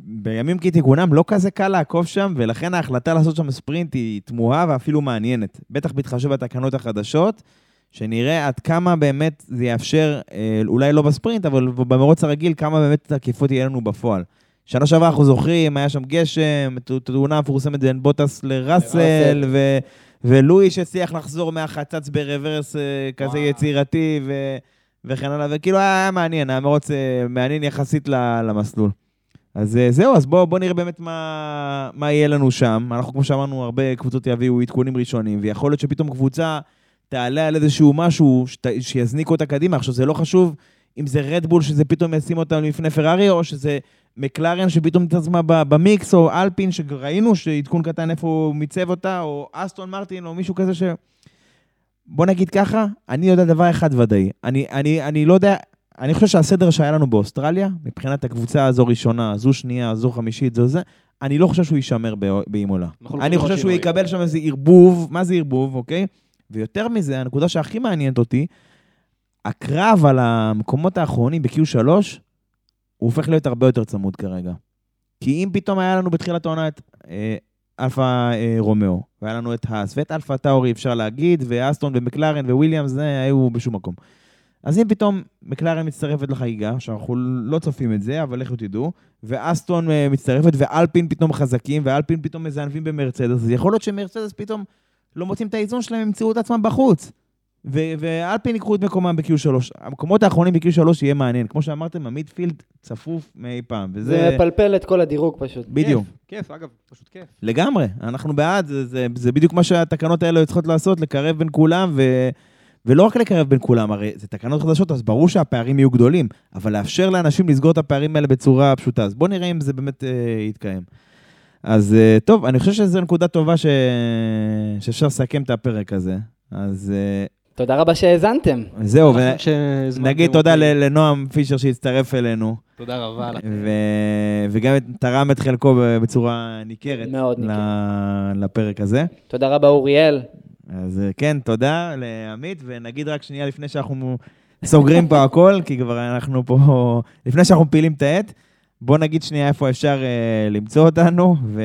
בימים כתיקונם לא כזה קל לעקוב שם, ולכן ההחלטה לעשות שם ספרינט היא תמוהה ואפילו מעניינת. בטח בהתחשב בתקנות החדשות, שנראה עד כמה באמת זה יאפשר, אה, אולי לא בספרינט, אבל במרוץ הרגיל, כמה באמת תקיפות יהיה לנו בפועל. שנה שעברה אנחנו זוכרים, היה שם גשם, תאונה מפורסמת בין בוטס לראסל. ו... ולואי שהצליח לחזור מהחצץ ברוורס אה, כזה. יצירתי, ו... וכן הלאה, וכאילו היה, מעניין, היה מרוץ אה, מעניין יחסית למסלול. אז אה, זהו, אז בואו בוא נראה באמת מה, מה יהיה לנו שם. אנחנו, כמו שאמרנו, הרבה קבוצות יביאו עדכונים ראשונים, ויכול להיות שפתאום קבוצה תעלה על איזשהו משהו שת, שיזניק אותה קדימה. עכשיו, זה לא חשוב אם זה רדבול, שזה פתאום ישים אותה לפני פרארי, או שזה מקלרן שפתאום תעצמה במיקס, או אלפין, שראינו שעדכון קטן איפה הוא מיצב אותה, או אסטון מרטין, או מישהו כזה ש... בוא נגיד ככה, אני יודע דבר אחד ודאי. אני, אני, אני לא יודע, אני חושב שהסדר שהיה לנו באוסטרליה, מבחינת הקבוצה הזו ראשונה, זו שנייה, זו חמישית, זו זה, אני לא חושב שהוא יישמר בא- באימולה. אנחנו אני לא חושב שהוא. יקבל שם איזה ערבוב, מה זה ערבוב, אוקיי? ויותר מזה, הנקודה שהכי מעניינת אותי, הקרב על המקומות האחרונים ב-Q3, הוא הופך להיות הרבה יותר צמוד כרגע. כי אם פתאום היה לנו בתחילת העונה את אה, אלפה אה, רומאו, והיה לנו את האס, ואת אלפה טאורי אפשר להגיד, ואסטון ומקלרן וויליאמס, זה היו בשום מקום. אז אם פתאום מקלרן מצטרפת לחגיגה, שאנחנו לא צופים את זה, אבל לכו תדעו, ואסטון אה, מצטרפת, ואלפין פתאום חזקים, ואלפין פתאום מזנבים במרצדס, אז יכול להיות שמרצדס פתאום לא מוצאים את האיזון שלהם, ימצאו את עצמם בחוץ. ו- ואלפין ייקחו את מקומם ב-Q3. המקומות האחרונים ב-Q3 יהיה מעניין. כמו שאמרתם, ה midfield צפוף מאי פעם. וזה... זה מפלפל את כל הדירוג פשוט. בדיוק. כיף, כיף, אגב, פשוט כיף. לגמרי, אנחנו בעד, זה, זה, זה בדיוק מה שהתקנות האלה צריכות לעשות, לקרב בין כולם, ו, ולא רק לקרב בין כולם, הרי זה תקנות חדשות, אז ברור שהפערים יהיו גדולים, אבל לאפשר לאנשים לסגור את הפערים האלה בצורה פשוטה. אז בואו נראה אם זה באמת אה, יתקיים. אז אה, טוב, אני חושב שזו נקודה טובה ש... שאפשר לסכם את הפרק הזה. אז אה, תודה רבה שהאזנתם. זהו, ונגיד תודה לנועם פישר שהצטרף אלינו, תודה רבה לכם. ו... וגם תרם את חלקו בצורה ניכרת. מאוד ל- ניכרת. לפרק הזה. תודה רבה אוריאל. אז אה, כן, תודה לעמית, ונגיד רק שנייה לפני שאנחנו סוגרים פה הכל, כי כבר אנחנו פה, לפני שאנחנו מפילים את העט, בוא נגיד שנייה איפה אפשר אה, למצוא אותנו, ו...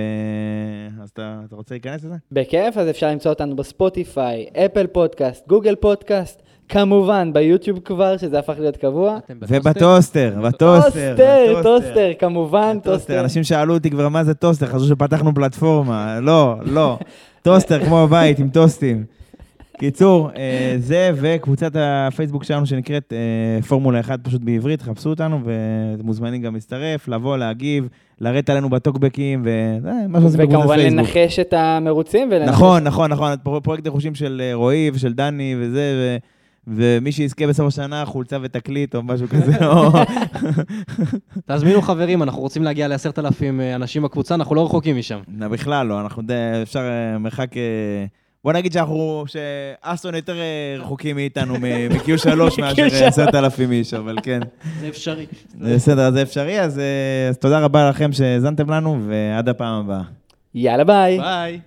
אז אתה, אתה רוצה להיכנס לזה? בכיף, אז אפשר למצוא אותנו בספוטיפיי, אפל פודקאסט, גוגל פודקאסט, כמובן ביוטיוב כבר, שזה הפך להיות קבוע. ובטוסטר, בטוסטר. טוסטר, טוסטר, כמובן. טוסטר. אנשים שאלו אותי כבר מה זה טוסטר, חשבו שפתחנו פלטפורמה. לא, לא. טוסטר כמו בבית עם טוסטים. קיצור, אה, זה וקבוצת הפייסבוק שלנו שנקראת אה, פורמולה 1 פשוט בעברית, חפשו אותנו ואתם מוזמנים גם להצטרף, לבוא, להגיב, לרדת עלינו בטוקבקים ומה שעושים בקבוצת וכמובן פייסבוק. לנחש את המרוצים ולנחש... נכון, נכון, נכון, פר- פרויקט נחושים של אה, רועי ושל דני וזה, ו... ומי שיזכה בסוף השנה, חולצה ותקליט או משהו כזה. תזמינו חברים, אנחנו רוצים להגיע לעשרת אלפים אה, אנשים בקבוצה, אנחנו לא רחוקים משם. בכלל לא, אנחנו די, אפשר אה, מרחק... אה, בוא נגיד שאנחנו, שאסטון יותר רחוקים מאיתנו מ-Q3 מאשר Q3. 10,000 איש, אבל כן. זה אפשרי. בסדר, זה אפשרי, אז, אז תודה רבה לכם שהאזנתם לנו, ועד הפעם הבאה. יאללה ביי. ביי.